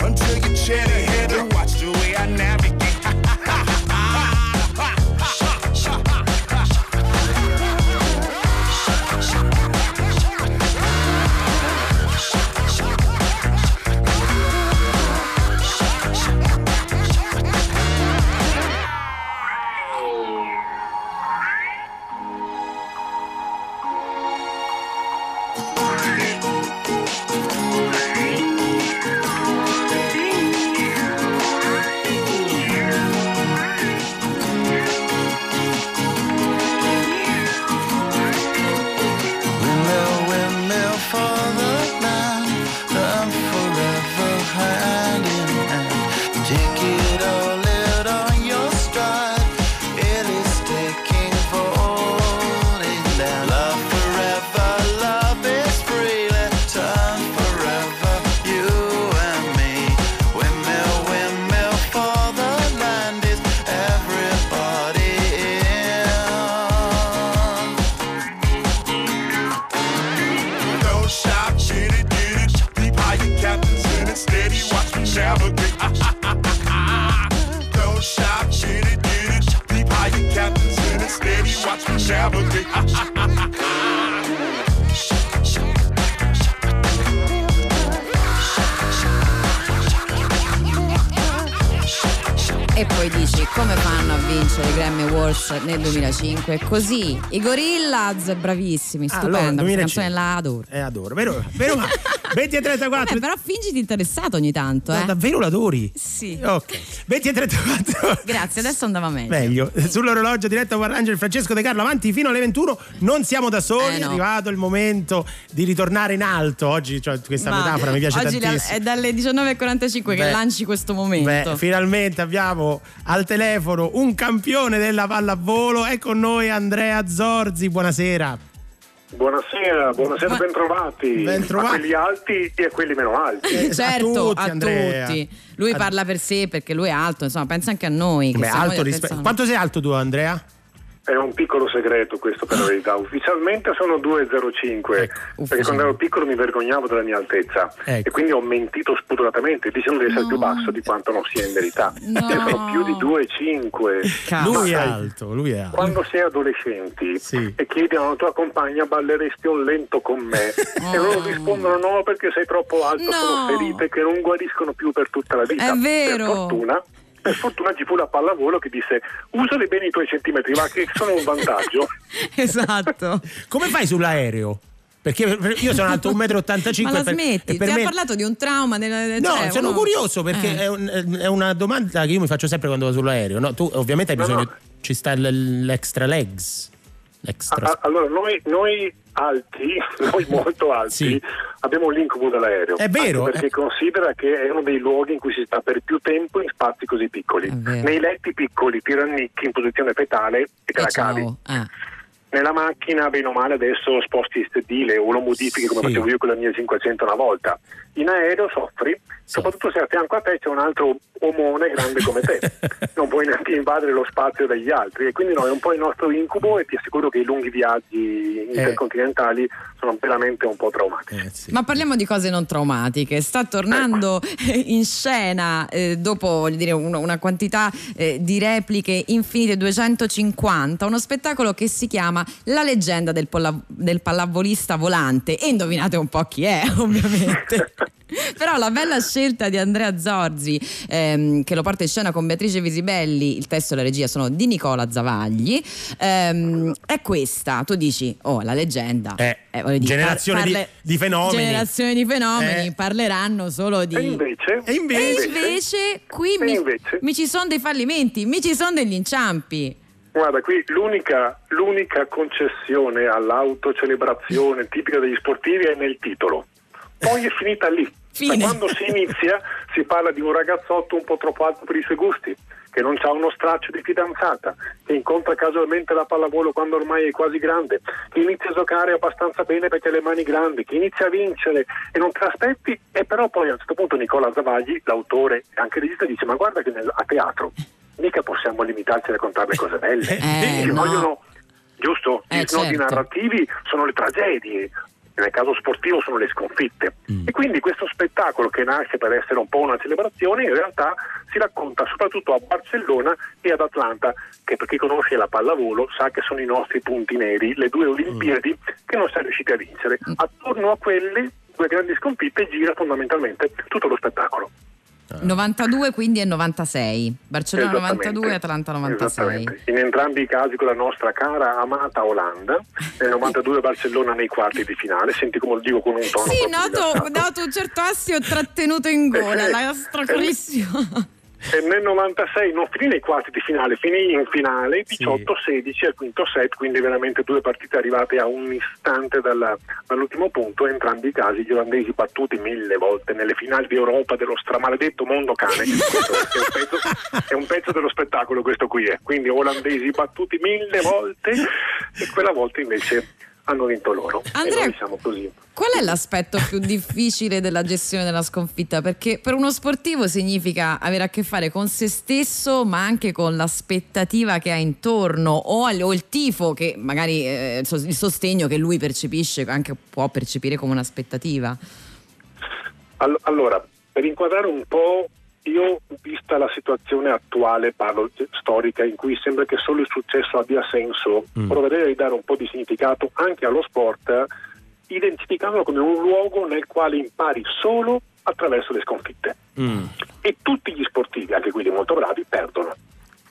Nel 2005? Così, i Gorillaz, bravissimi, Ah, stupenda, allora, questa 2005. canzone la adoro. Eh, adoro, vero? vero ma 20 e 34. Eh, però fingiti interessato ogni tanto, No, eh. davvero l'adori? Sì. Ok. 20 e 34. Grazie, adesso andava meglio. Meglio. Sull'orologio diretto con Angelo Francesco De Carlo avanti fino alle 21. Non siamo da soli, Eh, è no. arrivato il momento di ritornare in alto. Oggi cioè, questa Ma metafora mi piace oggi tantissimo. è dalle 19.45 che lanci questo momento. Beh, finalmente abbiamo al telefono un campione della pallavolo. È con noi Andrea Zorzi. Buonasera. Buonasera, buonasera, Ma- bentrovati. Bentrovati. A quelli alti e a quelli meno alti. Eh, certo, a tutti, Andrea. tutti. Lui A- parla per sé perché lui è alto, insomma, pensa anche a noi. Che Beh, alto delle rispe- persone- Quanto sei alto tu, Andrea? È un piccolo segreto questo per la verità. Ufficialmente sono 2,05 perché quando ero piccolo mi vergognavo della mia altezza Ecco. e quindi ho mentito spudoratamente dicendo di essere più basso di quanto non sia in verità. No. Io sono più di 2,5. Cazzo. Lui è alto, lui è alto. Quando sei adolescenti Sì. e chiedi alla tua compagna balleresti un lento con me e Oh. loro rispondono no perché sei troppo alto, No. sono ferite che non guariscono più per tutta la vita. È vero. Per fortuna, per fortuna ci fu la pallavolo che disse usali bene i tuoi centimetri, ma che sono un vantaggio. esatto. Come fai sull'aereo? Perché io sono alto 1,85 m. Ma la per- smetti? per Ti me- ha parlato di un trauma? Del, No, cioè, sono uno- curioso perché Eh. è, un- è una domanda che io mi faccio sempre quando vado sull'aereo. no? Tu ovviamente hai No, bisogno, no. ci sta l'extra legs. L'extra A- allora, noi, noi alti, noi molto alti, Sì. abbiamo l'incubo dell'aereo. È vero, perché eh. considera che è uno dei luoghi in cui si sta per più tempo in spazi così piccoli. È. Nei letti piccoli, ti rannicchi in posizione fetale e te E la cavi. ciao. Ah. Nella macchina, bene o male, adesso sposti il sedile o lo modifichi come Sì. facevo io con la mia 500 una volta. In aereo soffri, soprattutto se a fianco a te c'è un altro omone grande come te. non puoi neanche invadere lo spazio degli altri e quindi no, è un po' il nostro incubo e ti assicuro che i lunghi viaggi intercontinentali sono veramente un po' traumatici. Eh, sì. Ma parliamo di cose non traumatiche. Sta tornando in scena eh, dopo voglio dire, una, una quantità eh, di repliche infinite, 250, uno spettacolo che si chiama La leggenda del, polla- del pallavolista volante. E indovinate un po' chi è, ovviamente. Però la bella scelta di Andrea Zorzi, ehm, che lo porta in scena con Beatrice Visibelli, il testo e la regia sono di Nicola Zavagli, ehm, è questa. Tu dici, oh, la leggenda. Eh, voglio dire, generazione di- di fenomeni. Generazione di fenomeni, Eh. parleranno solo di... E invece, E invece- E invece qui E mi, invece? mi ci sono dei fallimenti, mi ci sono degli inciampi. Guarda, qui l'unica, l'unica concessione all'autocelebrazione tipica degli sportivi è nel titolo. Poi è finita lì. Fine. Da quando si inizia si parla di un ragazzotto un po' troppo alto per i suoi gusti, che non ha uno straccio di fidanzata, che incontra casualmente la pallavolo quando ormai è quasi grande, che inizia a giocare abbastanza bene perché ha le mani grandi, che inizia a vincere e non te l'aspetti, e però poi a un certo punto Nicola Zavagli, l'autore e anche il regista, dice ma guarda che nel- a teatro mica possiamo limitarci a raccontare le cose belle. Eh, Ci no. vogliono, giusto? Eh, snodi certo. narrativi sono le tragedie, nel caso sportivo sono le sconfitte. E quindi questo spettacolo che nasce per essere un po' una celebrazione, in realtà si racconta soprattutto a Barcellona e ad Atlanta, che per chi conosce la pallavolo sa che sono i nostri punti neri, le due Olimpiadi che non siamo riusciti a vincere. Attorno a quelle due grandi sconfitte gira fondamentalmente tutto lo spettacolo. 92 quindi è 96. Barcellona Esattamente. 92 Atlanta 96. Esattamente. In entrambi i casi con la nostra cara amata Olanda, nel 92 Barcellona nei quarti di finale, senti come lo dico con un tono Sì, noto, noto un certo astio trattenuto in gola, Eh, la eh, nostra carissima. E nel 96 non finì nei quarti di finale, finì in finale 18-16 al quinto set, quindi veramente due partite arrivate a un istante dalla- dall'ultimo punto, entrambi i casi gli olandesi battuti mille volte nelle finali di Europa dello stramaledetto mondo cane. È, un pezzo, è un pezzo dello spettacolo questo qui è, quindi olandesi battuti mille volte e quella volta invece hanno vinto loro. Andrea- così. Qual è l'aspetto più difficile della gestione della sconfitta? Perché per uno sportivo significa avere a che fare con se stesso, ma anche con l'aspettativa che ha intorno o, o il tifo che magari eh, il sostegno che lui percepisce, anche può percepire come un'aspettativa. All- allora, per inquadrare un po', io vista la situazione attuale, parlo storica, in cui sembra che solo il successo abbia senso, proverei a ridare un po' di significato anche allo sport, identificandolo come un luogo nel quale impari solo attraverso le sconfitte. Mm. E tutti gli sportivi, anche quelli molto bravi, perdono.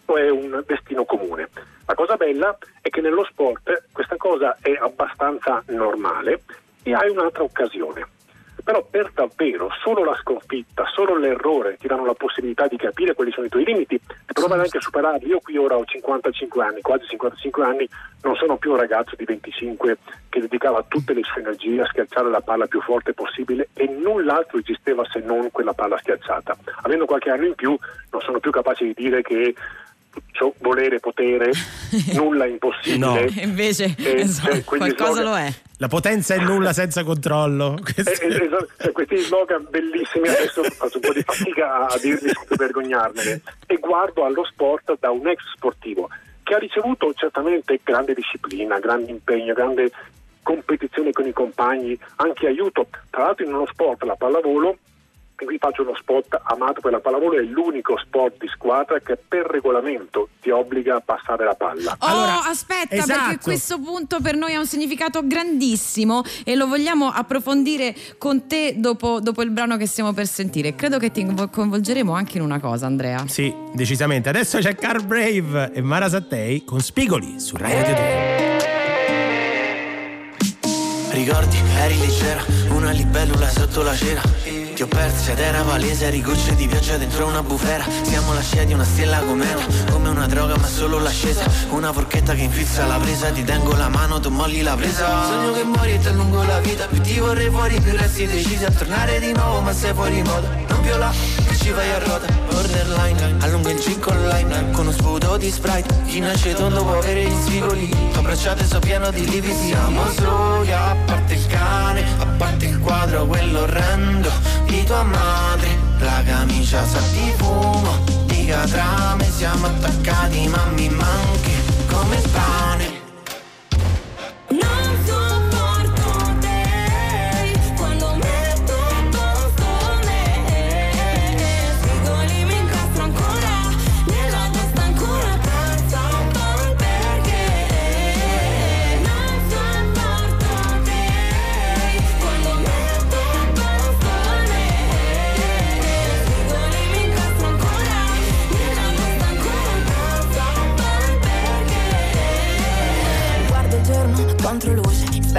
È un destino comune. La cosa bella è che nello sport questa cosa è abbastanza normale e hai un'altra occasione. Però per davvero solo la sconfitta, solo l'errore ti danno la possibilità di capire quali sono i tuoi limiti e provare anche a superarli. Io qui ora ho 55 anni, quasi 55 anni, non sono più un ragazzo di 25 che dedicava tutte le sue energie a schiacciare la palla più forte possibile e null'altro esisteva se non quella palla schiacciata. Avendo qualche anno in più non sono più capace di dire che so, volere, potere, nulla è impossibile. No. Invece Eh, esatto, cioè, qualcosa slogan- lo è. La potenza è nulla senza controllo. Questo- Eh, eh, esatto, cioè, questi slogan bellissimi adesso faccio un po' di fatica a dirli senza vergognarmene e guardo allo sport da un ex sportivo che ha ricevuto certamente grande disciplina, grande impegno, grande competizione con i compagni, anche aiuto. Tra l'altro in uno sport, la pallavolo, qui faccio uno spot amato per la pallavolo, è l'unico sport di squadra che per regolamento ti obbliga a passare la palla. Oh, Allora, aspetta, esatto. perché questo punto per noi ha un significato grandissimo e lo vogliamo approfondire con te dopo, dopo il brano che stiamo per sentire. Credo che ti coinvolgeremo anche in una cosa, Andrea. Sì, decisamente. Adesso c'è Car Brave e Mara Sattei con Spigoli su Rai Radio 2. Ricordi, eri leggera, una libellula sotto la cera Ti ho perso ed era palese, eri gocce di pioggia dentro una bufera. Siamo la scia di una stella cometa, come una droga ma solo l'ascesa. Una forchetta che infilza la presa, ti tengo la mano, tu molli la presa. Sogno che muori e ti allungo la vita, più ti vorrei fuori, più resti decisi a tornare di nuovo ma sei fuori moda. Non là, che ci vai a ruota, borderline, allunga il gin con lime Con uno sputo di sprite, chi nasce tondo può avere gli spigoli Abbracciate so pieno di lividi, siamo soli a parte il cane, a parte il quadro, quello orrendo di tua madre. La camicia sa di fumo, di catrame, siamo attaccati ma mi manchi come il pane.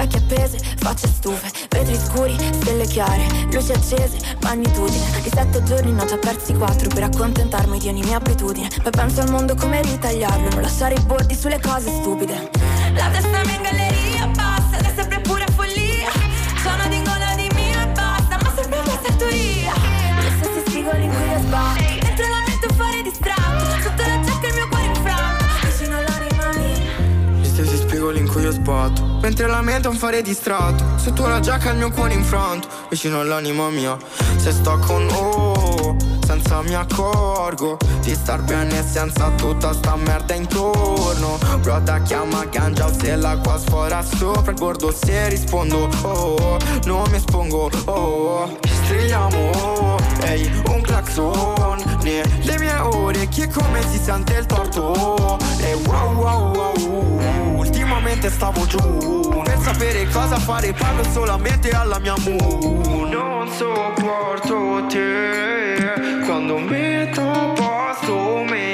Specchi appese, facce stufe, vetri scuri, stelle chiare, luci accese, magnitudine. Di sette giorni ne ho già persi quattro per accontentarmi di ogni mia abitudine. Poi penso al mondo come ritagliarlo, non lasciare i bordi sulle cose stupide. La testa mia in galleria passa è sempre pura follia Sono di gola di mio e basta, ma sempre una fattoria Gli stessi spigoli in cui io sbatto, Sotto la giacca il mio cuore infranto vicino all'anima mia. Gli stessi spigoli in cui io sbatto Mentre la mente è un fare distratto Sotto la giacca il mio cuore infranto Vicino all'anima mia Se sto con oh Senza mi accorgo Di star bene senza tutta sta merda intorno. Broda chiama ganja se l'acqua sfora sopra il bordo. Se rispondo oh Non mi espongo. Oh Strilliamo oh Ehi un clacson Nelle mie orecchie come si sente il torto. E wow wow wow Ultimamente stavo giù. Per sapere cosa fare parlo solamente alla mia moon Non sopporto te. Quando metto a posto me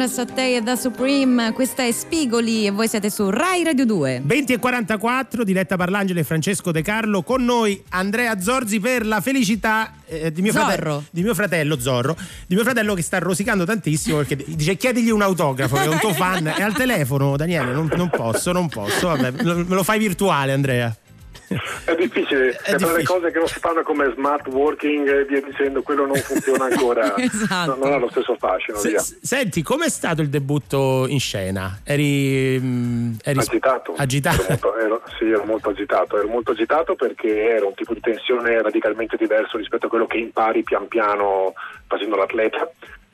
Brave, Mara Sattei e Da Supreme, questa è Spigoli e voi siete su Rai Radio 2. 20 e 44, diretta Parlangelo e Francesco De Carlo. Con noi Andrea Zorzi per la felicità eh, di, mio fratello, di mio fratello Zorro, di mio fratello che sta rosicando tantissimo perché dice chiedigli un autografo, che è un tuo fan. È al telefono, Daniele, non, non posso, non posso. Vabbè, me lo fai virtuale, Andrea. È difficile, è, tra le cose che non si fanno come smart working e via dicendo, quello non funziona ancora, Esatto. non ha lo stesso fascino. Se- senti, com'è stato il debutto in scena? Eri, mm, eri agitato. agitato? Ero molto, ero- sì, ero molto agitato. Ero molto agitato perché era un tipo di tensione radicalmente diverso rispetto a quello che impari pian piano facendo l'atleta.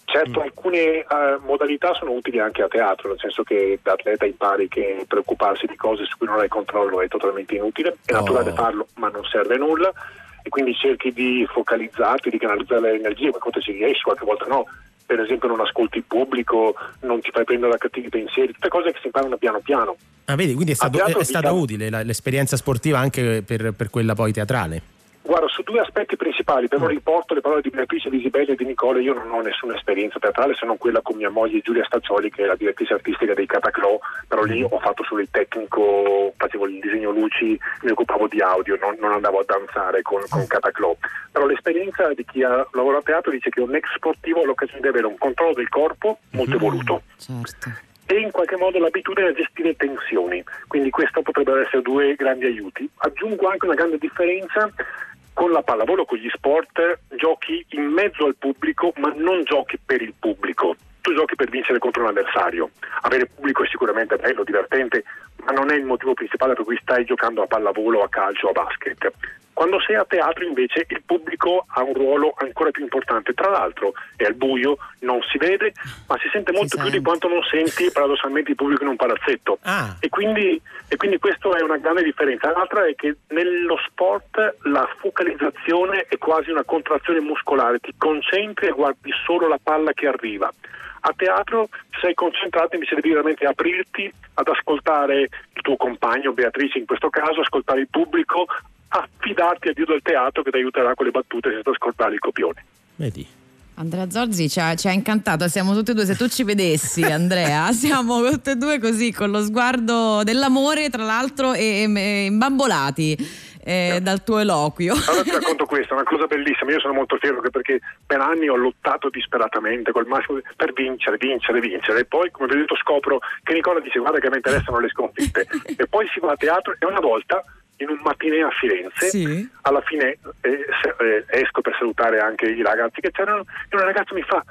Certo, alcune eh, modalità sono utili anche a teatro, nel senso che da atleta impari che preoccuparsi di cose su cui non hai controllo è totalmente inutile, è Oh. naturale farlo ma non serve a nulla e quindi cerchi di focalizzarti, di canalizzare le energie, qualche volta ci riesci, qualche volta no. Per esempio non ascolti il pubblico, non ti fai prendere da cattivi pensieri, tutte cose che si imparano piano piano. Ah, vedi, quindi è, stato- teatro è stata diciamo- utile la- l'esperienza sportiva anche per, per quella poi teatrale. Guarda, su due aspetti principali, però riporto le parole di Beatrice, di Isibelli e di Nicole, io non ho nessuna esperienza teatrale se non quella con mia moglie Giulia Staccioli che è la direttrice artistica dei Cataclò, però lì ho fatto solo il tecnico, facevo il disegno luci, mi occupavo di audio, non, non andavo a danzare con, con Cataclò. Però l'esperienza di chi ha lavorato a teatro dice che un ex sportivo ha l'occasione di avere un controllo del corpo molto evoluto Certo. e in qualche modo l'abitudine a gestire tensioni. Quindi questo potrebbero essere due grandi aiuti. Aggiungo anche una grande differenza con la pallavolo, con gli sport, giochi in mezzo al pubblico, ma non giochi per il pubblico. Tu giochi per vincere contro un avversario. Avere pubblico è sicuramente bello, divertente, ma non è il motivo principale per cui stai giocando a pallavolo, a calcio, a basket. Quando sei a teatro invece il pubblico ha un ruolo ancora più importante, tra l'altro è al buio, non si vede, ma si sente molto più di quanto non senti paradossalmente il pubblico in un palazzetto. Ah. E, quindi, e quindi questo è una grande differenza. L'altra è che nello sport la focalizzazione è quasi una contrazione muscolare, ti concentri e guardi solo la palla che arriva. A teatro sei concentrato invece devi veramente aprirti ad ascoltare il tuo compagno, Beatrice in questo caso, ascoltare il pubblico, affidarti a Dio del teatro che ti aiuterà con le battute senza scordare il copione. Vedi? Andrea Zorzi ci ha, ci ha incantato, siamo tutti e due, se tu ci vedessi Andrea, siamo tutti e due così con lo sguardo dell'amore tra l'altro e, e imbambolati eh, dal tuo eloquio. Allora ti racconto questo, è una cosa bellissima. Io sono molto fiero che perché per anni ho lottato disperatamente col massimo per vincere, vincere, vincere. E poi, come vi ho detto, scopro che Nicola dice guarda che mi interessano le sconfitte. e poi si va a teatro e una volta in un mattineo a Firenze, Sì. alla fine eh, se- eh, esco per salutare anche i ragazzi che c'erano e un ragazzo mi fa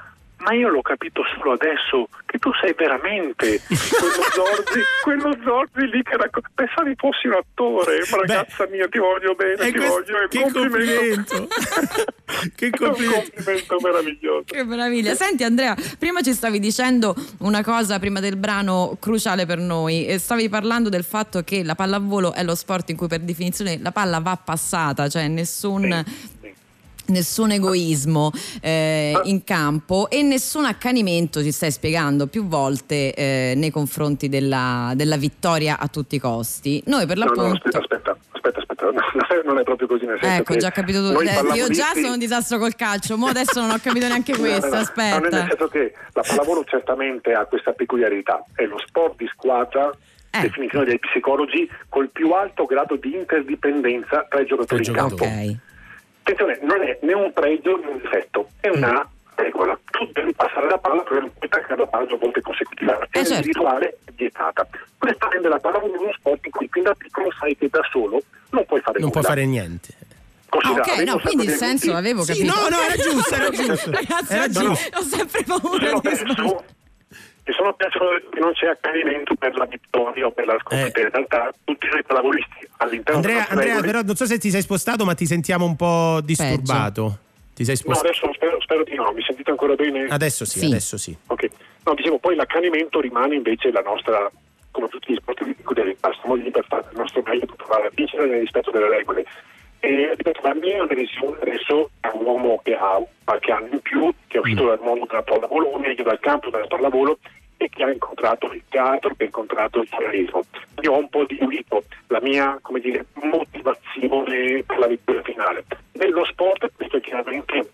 ma io l'ho capito solo adesso che tu sei veramente quello Zorzi, quello Zorzi lì che racconta. Pensavi fossi un attore, ma ragazza mia, ti voglio bene, ti questo- voglio. che complimento. complimento! che un complimento meraviglioso. Che meraviglia. Senti Andrea, prima ci stavi dicendo una cosa prima del brano cruciale per noi. Stavi parlando del fatto che la pallavolo è lo sport in cui per definizione la palla va passata, cioè nessun nessun egoismo eh, in campo e nessun accanimento, ci stai spiegando più volte, eh, nei confronti della, della vittoria a tutti i costi. Noi per No, no, l'appunto... aspetta, aspetta, aspetta, aspetta, no, no, non è proprio così nel senso Ecco, che già capito tu. noi Eh, io già pallavolisti- sono un disastro col calcio, mo adesso non ho capito neanche No, no, questo, no, no, aspetta. nel senso che la pallavolo certamente ha questa peculiarità, è lo sport di squadra, Eh. definizione dei psicologi, col più alto grado di interdipendenza tra i giocatori in campo. Ok. Attenzione, non è né un pregio né un difetto, è una regola. Tu devi passare la palla per non attaccare la palla due volte consecutive. È Eh, certo. individuale è vietata. Questa rende la pallavolo uno sport in cui fin da piccolo sai che da solo non puoi fare Non nulla. puoi fare niente. Ah, ok, no, quindi il senso l'avevo Sì, capito. no, no, era giusto, era giusto. Ragazzi, Era giusto. ho sempre paura di sbagliare. Ci sono persone che non c'è accanimento per la vittoria o per la sconfitta. Eh. In realtà tutti noi pallavolisti all'interno Andrea, Andrea, però non so se ti sei spostato, ma ti sentiamo un po' disturbato. Ti sei No, spostato? adesso spero, spero di no, mi sentite ancora bene? Adesso sì, Sì. adesso sì. Ok. No, dicevo, poi l'accanimento rimane invece la nostra, come tutti gli sport di quotidianità, stiamo lì per fare il nostro meglio per provare a vincere nel rispetto delle regole. E la mia visione adesso è un uomo che ha qualche anno in più, che è uscito dal mondo della pallavolo, meglio dal campo della pallavolo, e che ha incontrato il teatro, che ha incontrato il giornalismo. Io ho un po' diluito la mia, come dire, motivazione per la vittoria finale. Nello sport questo è chiaramente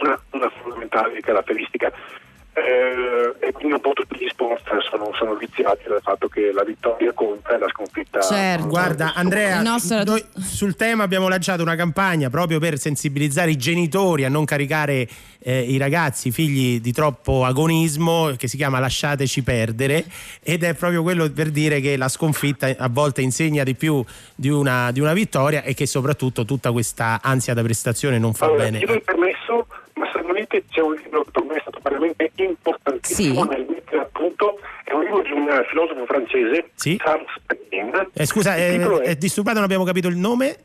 una, una fondamentale caratteristica. Eh, e quindi un po' tutti gli sport sono, sono viziati dal fatto che la vittoria conta e la sconfitta. Certo. Guarda Andrea, Il nostro noi sul tema abbiamo lanciato una campagna proprio per sensibilizzare i genitori a non caricare eh, i ragazzi figli di troppo agonismo che si chiama Lasciateci perdere ed è proprio quello per dire che la sconfitta a volte insegna di più di una, di una vittoria e che soprattutto tutta questa ansia da prestazione non fa Allora, bene. chiedo il permesso, ma stranamente c'è un libro che veramente importantissimo Sì. nel mettere a punto, è un libro di un eh, filosofo francese, Sì. Charles Péguin. Eh, scusa, Il eh, è è disturbato, non abbiamo capito il nome?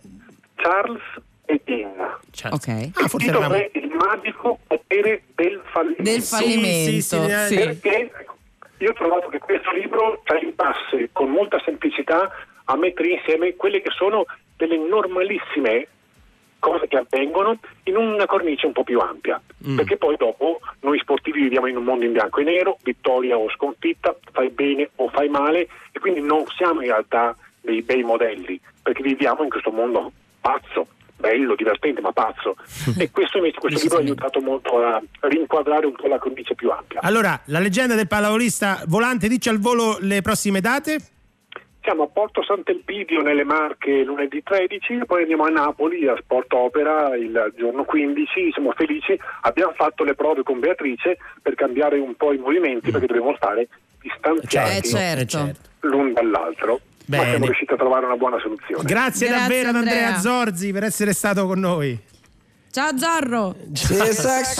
Charles Péguin. Cioè, Ok. Ah, Il forse titolo eravamo... è Il magico potere del fallimento. Del fallimento. sì, sì, sì. Perché ecco, io ho trovato che questo libro ci aiutasse con molta semplicità a mettere insieme quelle che sono delle normalissime cose che avvengono in una cornice un po' più ampia. Mm. Perché poi dopo noi sportivi viviamo in un mondo in bianco e nero, vittoria o sconfitta, fai bene o fai male e quindi non siamo in realtà dei bei modelli, perché viviamo in questo mondo pazzo, bello, divertente ma pazzo. e questo invece questo libro ha aiutato molto a rinquadrare un po' la cornice più ampia. Allora, la leggenda del pallavolista volante, dice al volo le prossime date? Siamo a Porto Sant'Elpidio nelle Marche lunedì 13 e poi andiamo a Napoli a Sport Opera il giorno 15. Siamo felici, abbiamo fatto le prove con Beatrice per cambiare un po' i movimenti perché dobbiamo stare Eh distanziati certo. l'un dall'altro. Bene. Ma siamo riusciti a trovare una buona soluzione. Grazie, Grazie, davvero ad Andrea Andrea. Zorzi per essere stato con noi. Ciao Zorro. Tastes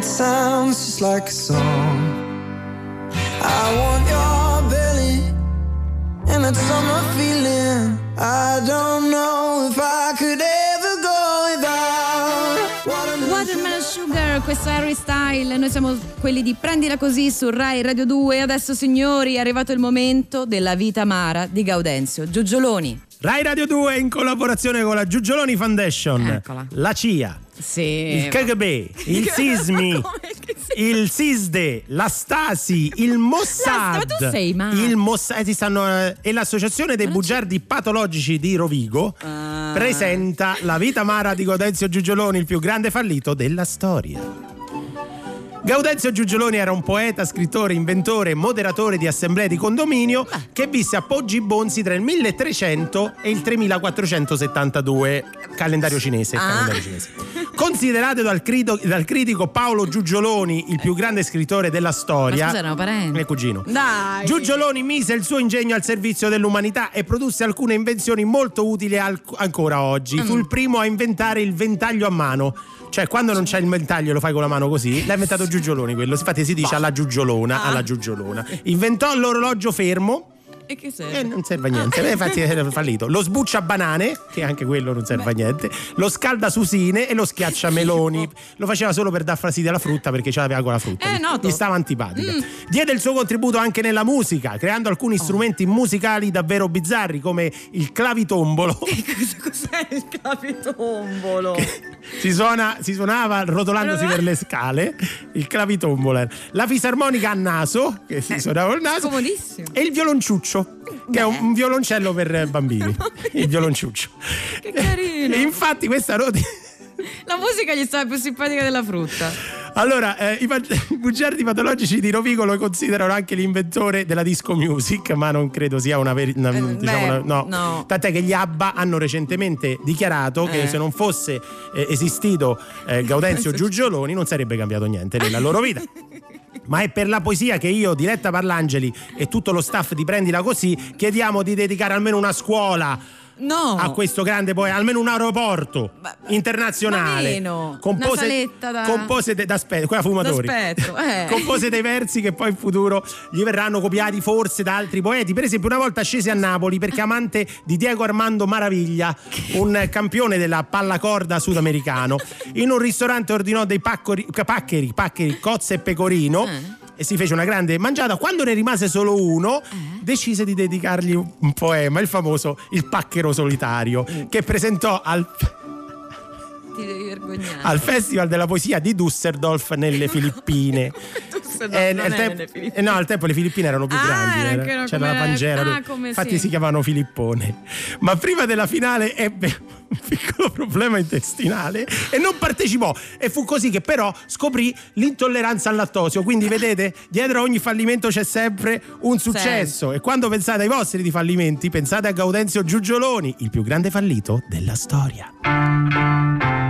It sounds just like a song. I want your belly and that summer feeling. I don't know if I could ever go without watermelon. Watermelon Sugar, questo è Harry Style, noi siamo quelli di Prendila Così su Rai Radio 2 adesso signori è arrivato il momento della vita amara di Gaudenzio Giugioloni. Rai Radio 2 in collaborazione con la Giugioloni Foundation, Eccola. la CIA, Sì. il KGB, il SISMI, il SISDE, la Stasi, il Mossad, Ma tu sei matto. il Mossad eh, stanno, eh, e l'associazione dei bugiardi patologici di Rovigo Ah. presenta la vita amara di Gaudenzio Giugioloni, il più grande fallito della storia. Gaudenzio Giugioloni era un poeta, scrittore, inventore, moderatore di assemblee di condominio che visse a Poggi Bonzi tra il 1300 e il 3472, calendario cinese. Ah. calendario cinese. Considerato dal, crido- dal critico Paolo Giugioloni il più grande scrittore della Ma storia, scusa erano parenti. mio cugino. Dai. Giugioloni mise il suo ingegno al servizio dell'umanità e produsse alcune invenzioni molto utili al- ancora oggi. Mm. Fu il primo a inventare il ventaglio a mano. Cioè, quando non c'è il ventaglio e lo fai con la mano così, l'ha inventato Giugioloni quello. Infatti si dice alla Giugiolona, Ah. alla Giugiolona. Inventò l'orologio fermo E che serve? E non serve a niente, eh, infatti è fallito. Lo sbuccia banane, che anche quello non serve a niente. Lo scalda susine e lo schiaccia meloni. Lo faceva solo per dar fastidio alla frutta perché ce l'aveva con la frutta. Eh, noto. Gli stava antipatica. Mm. Diede il suo contributo anche nella musica, creando alcuni Oh. strumenti musicali davvero bizzarri come il clavitombolo. Cos'è il capitombolo? si, suona, si suonava rotolandosi per le scale, il clavitombolo. La fisarmonica a naso, che si suonava il naso. Comodissimo. E il violonciuccio, che è un, violoncello per bambini. il violonciuccio. Che carino. E infatti questa noti- La musica gli stava più simpatica della frutta. Allora, eh, i, i bugiardi patologici di Rovigo lo considerano anche l'inventore della disco music, ma non credo sia una verità. diciamo beh, una- no. no. Tant'è che gli ABBA hanno recentemente dichiarato che Eh. se non fosse eh, esistito eh, Gaudenzio Giugioloni non sarebbe cambiato niente nella loro vita. Ma è per la poesia che io, Diletta Parlangeli e tutto lo staff di Prendila Così chiediamo di dedicare almeno una scuola No. a questo grande poeta, almeno un aeroporto internazionale. ma. Compose, da- compose de- da spe- quella fumatori. D'aspetto, eh. compose dei versi che poi in futuro gli verranno copiati forse da altri poeti. Per esempio, una volta scese a Napoli perché amante di Diego Armando Maraviglia, un campione della pallacorda sudamericano, in un ristorante ordinò dei paccheri, paccheri, cozze e pecorino. Eh. E si fece una grande mangiata. Quando ne rimase solo uno, decise di dedicargli un poema, il famoso Il pacchero solitario, che presentò al, devi vergognare. al Festival della Poesia di Düsseldorf nelle Filippine. Eh, non tempo- Filippine. eh, no, al tempo le Filippine erano più Ah, grandi, era c'era la era- Pangera, ah, infatti sì. si chiamavano Filippone. Ma prima della finale ebbe un piccolo problema intestinale e non partecipò. E fu così che però scoprì l'intolleranza al lattosio. Quindi vedete, dietro ogni fallimento c'è sempre un successo. E quando pensate ai vostri di fallimenti, pensate a Gaudenzio Giugioloni, il più grande fallito della storia.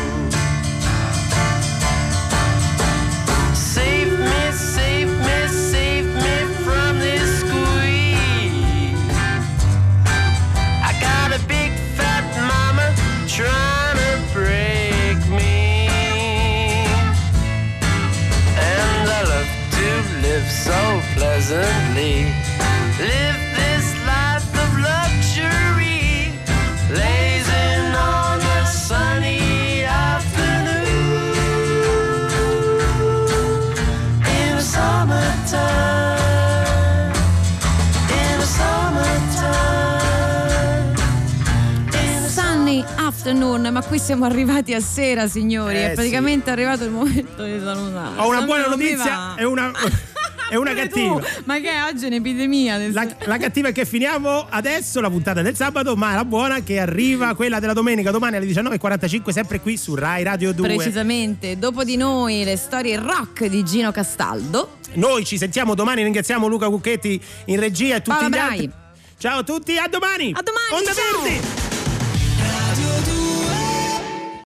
Qui siamo arrivati a sera, signori. Eh, è praticamente arrivato il momento di salutare. Ho una buona Non mi notizia e una, e una cattiva. tu, ma che oggi è un'epidemia. adesso. La, la cattiva è che finiamo adesso la puntata del sabato, ma la buona è che arriva quella della domenica, domani alle 19.45, sempre qui su Rai Radio 2. Precisamente, dopo di noi le storie rock di Gino Castaldo. Noi ci sentiamo domani, ringraziamo Luca Cucchetti in regia e tutti Paola gli altri. Ciao a tutti, a domani! A domani, Onda ciao! Verde!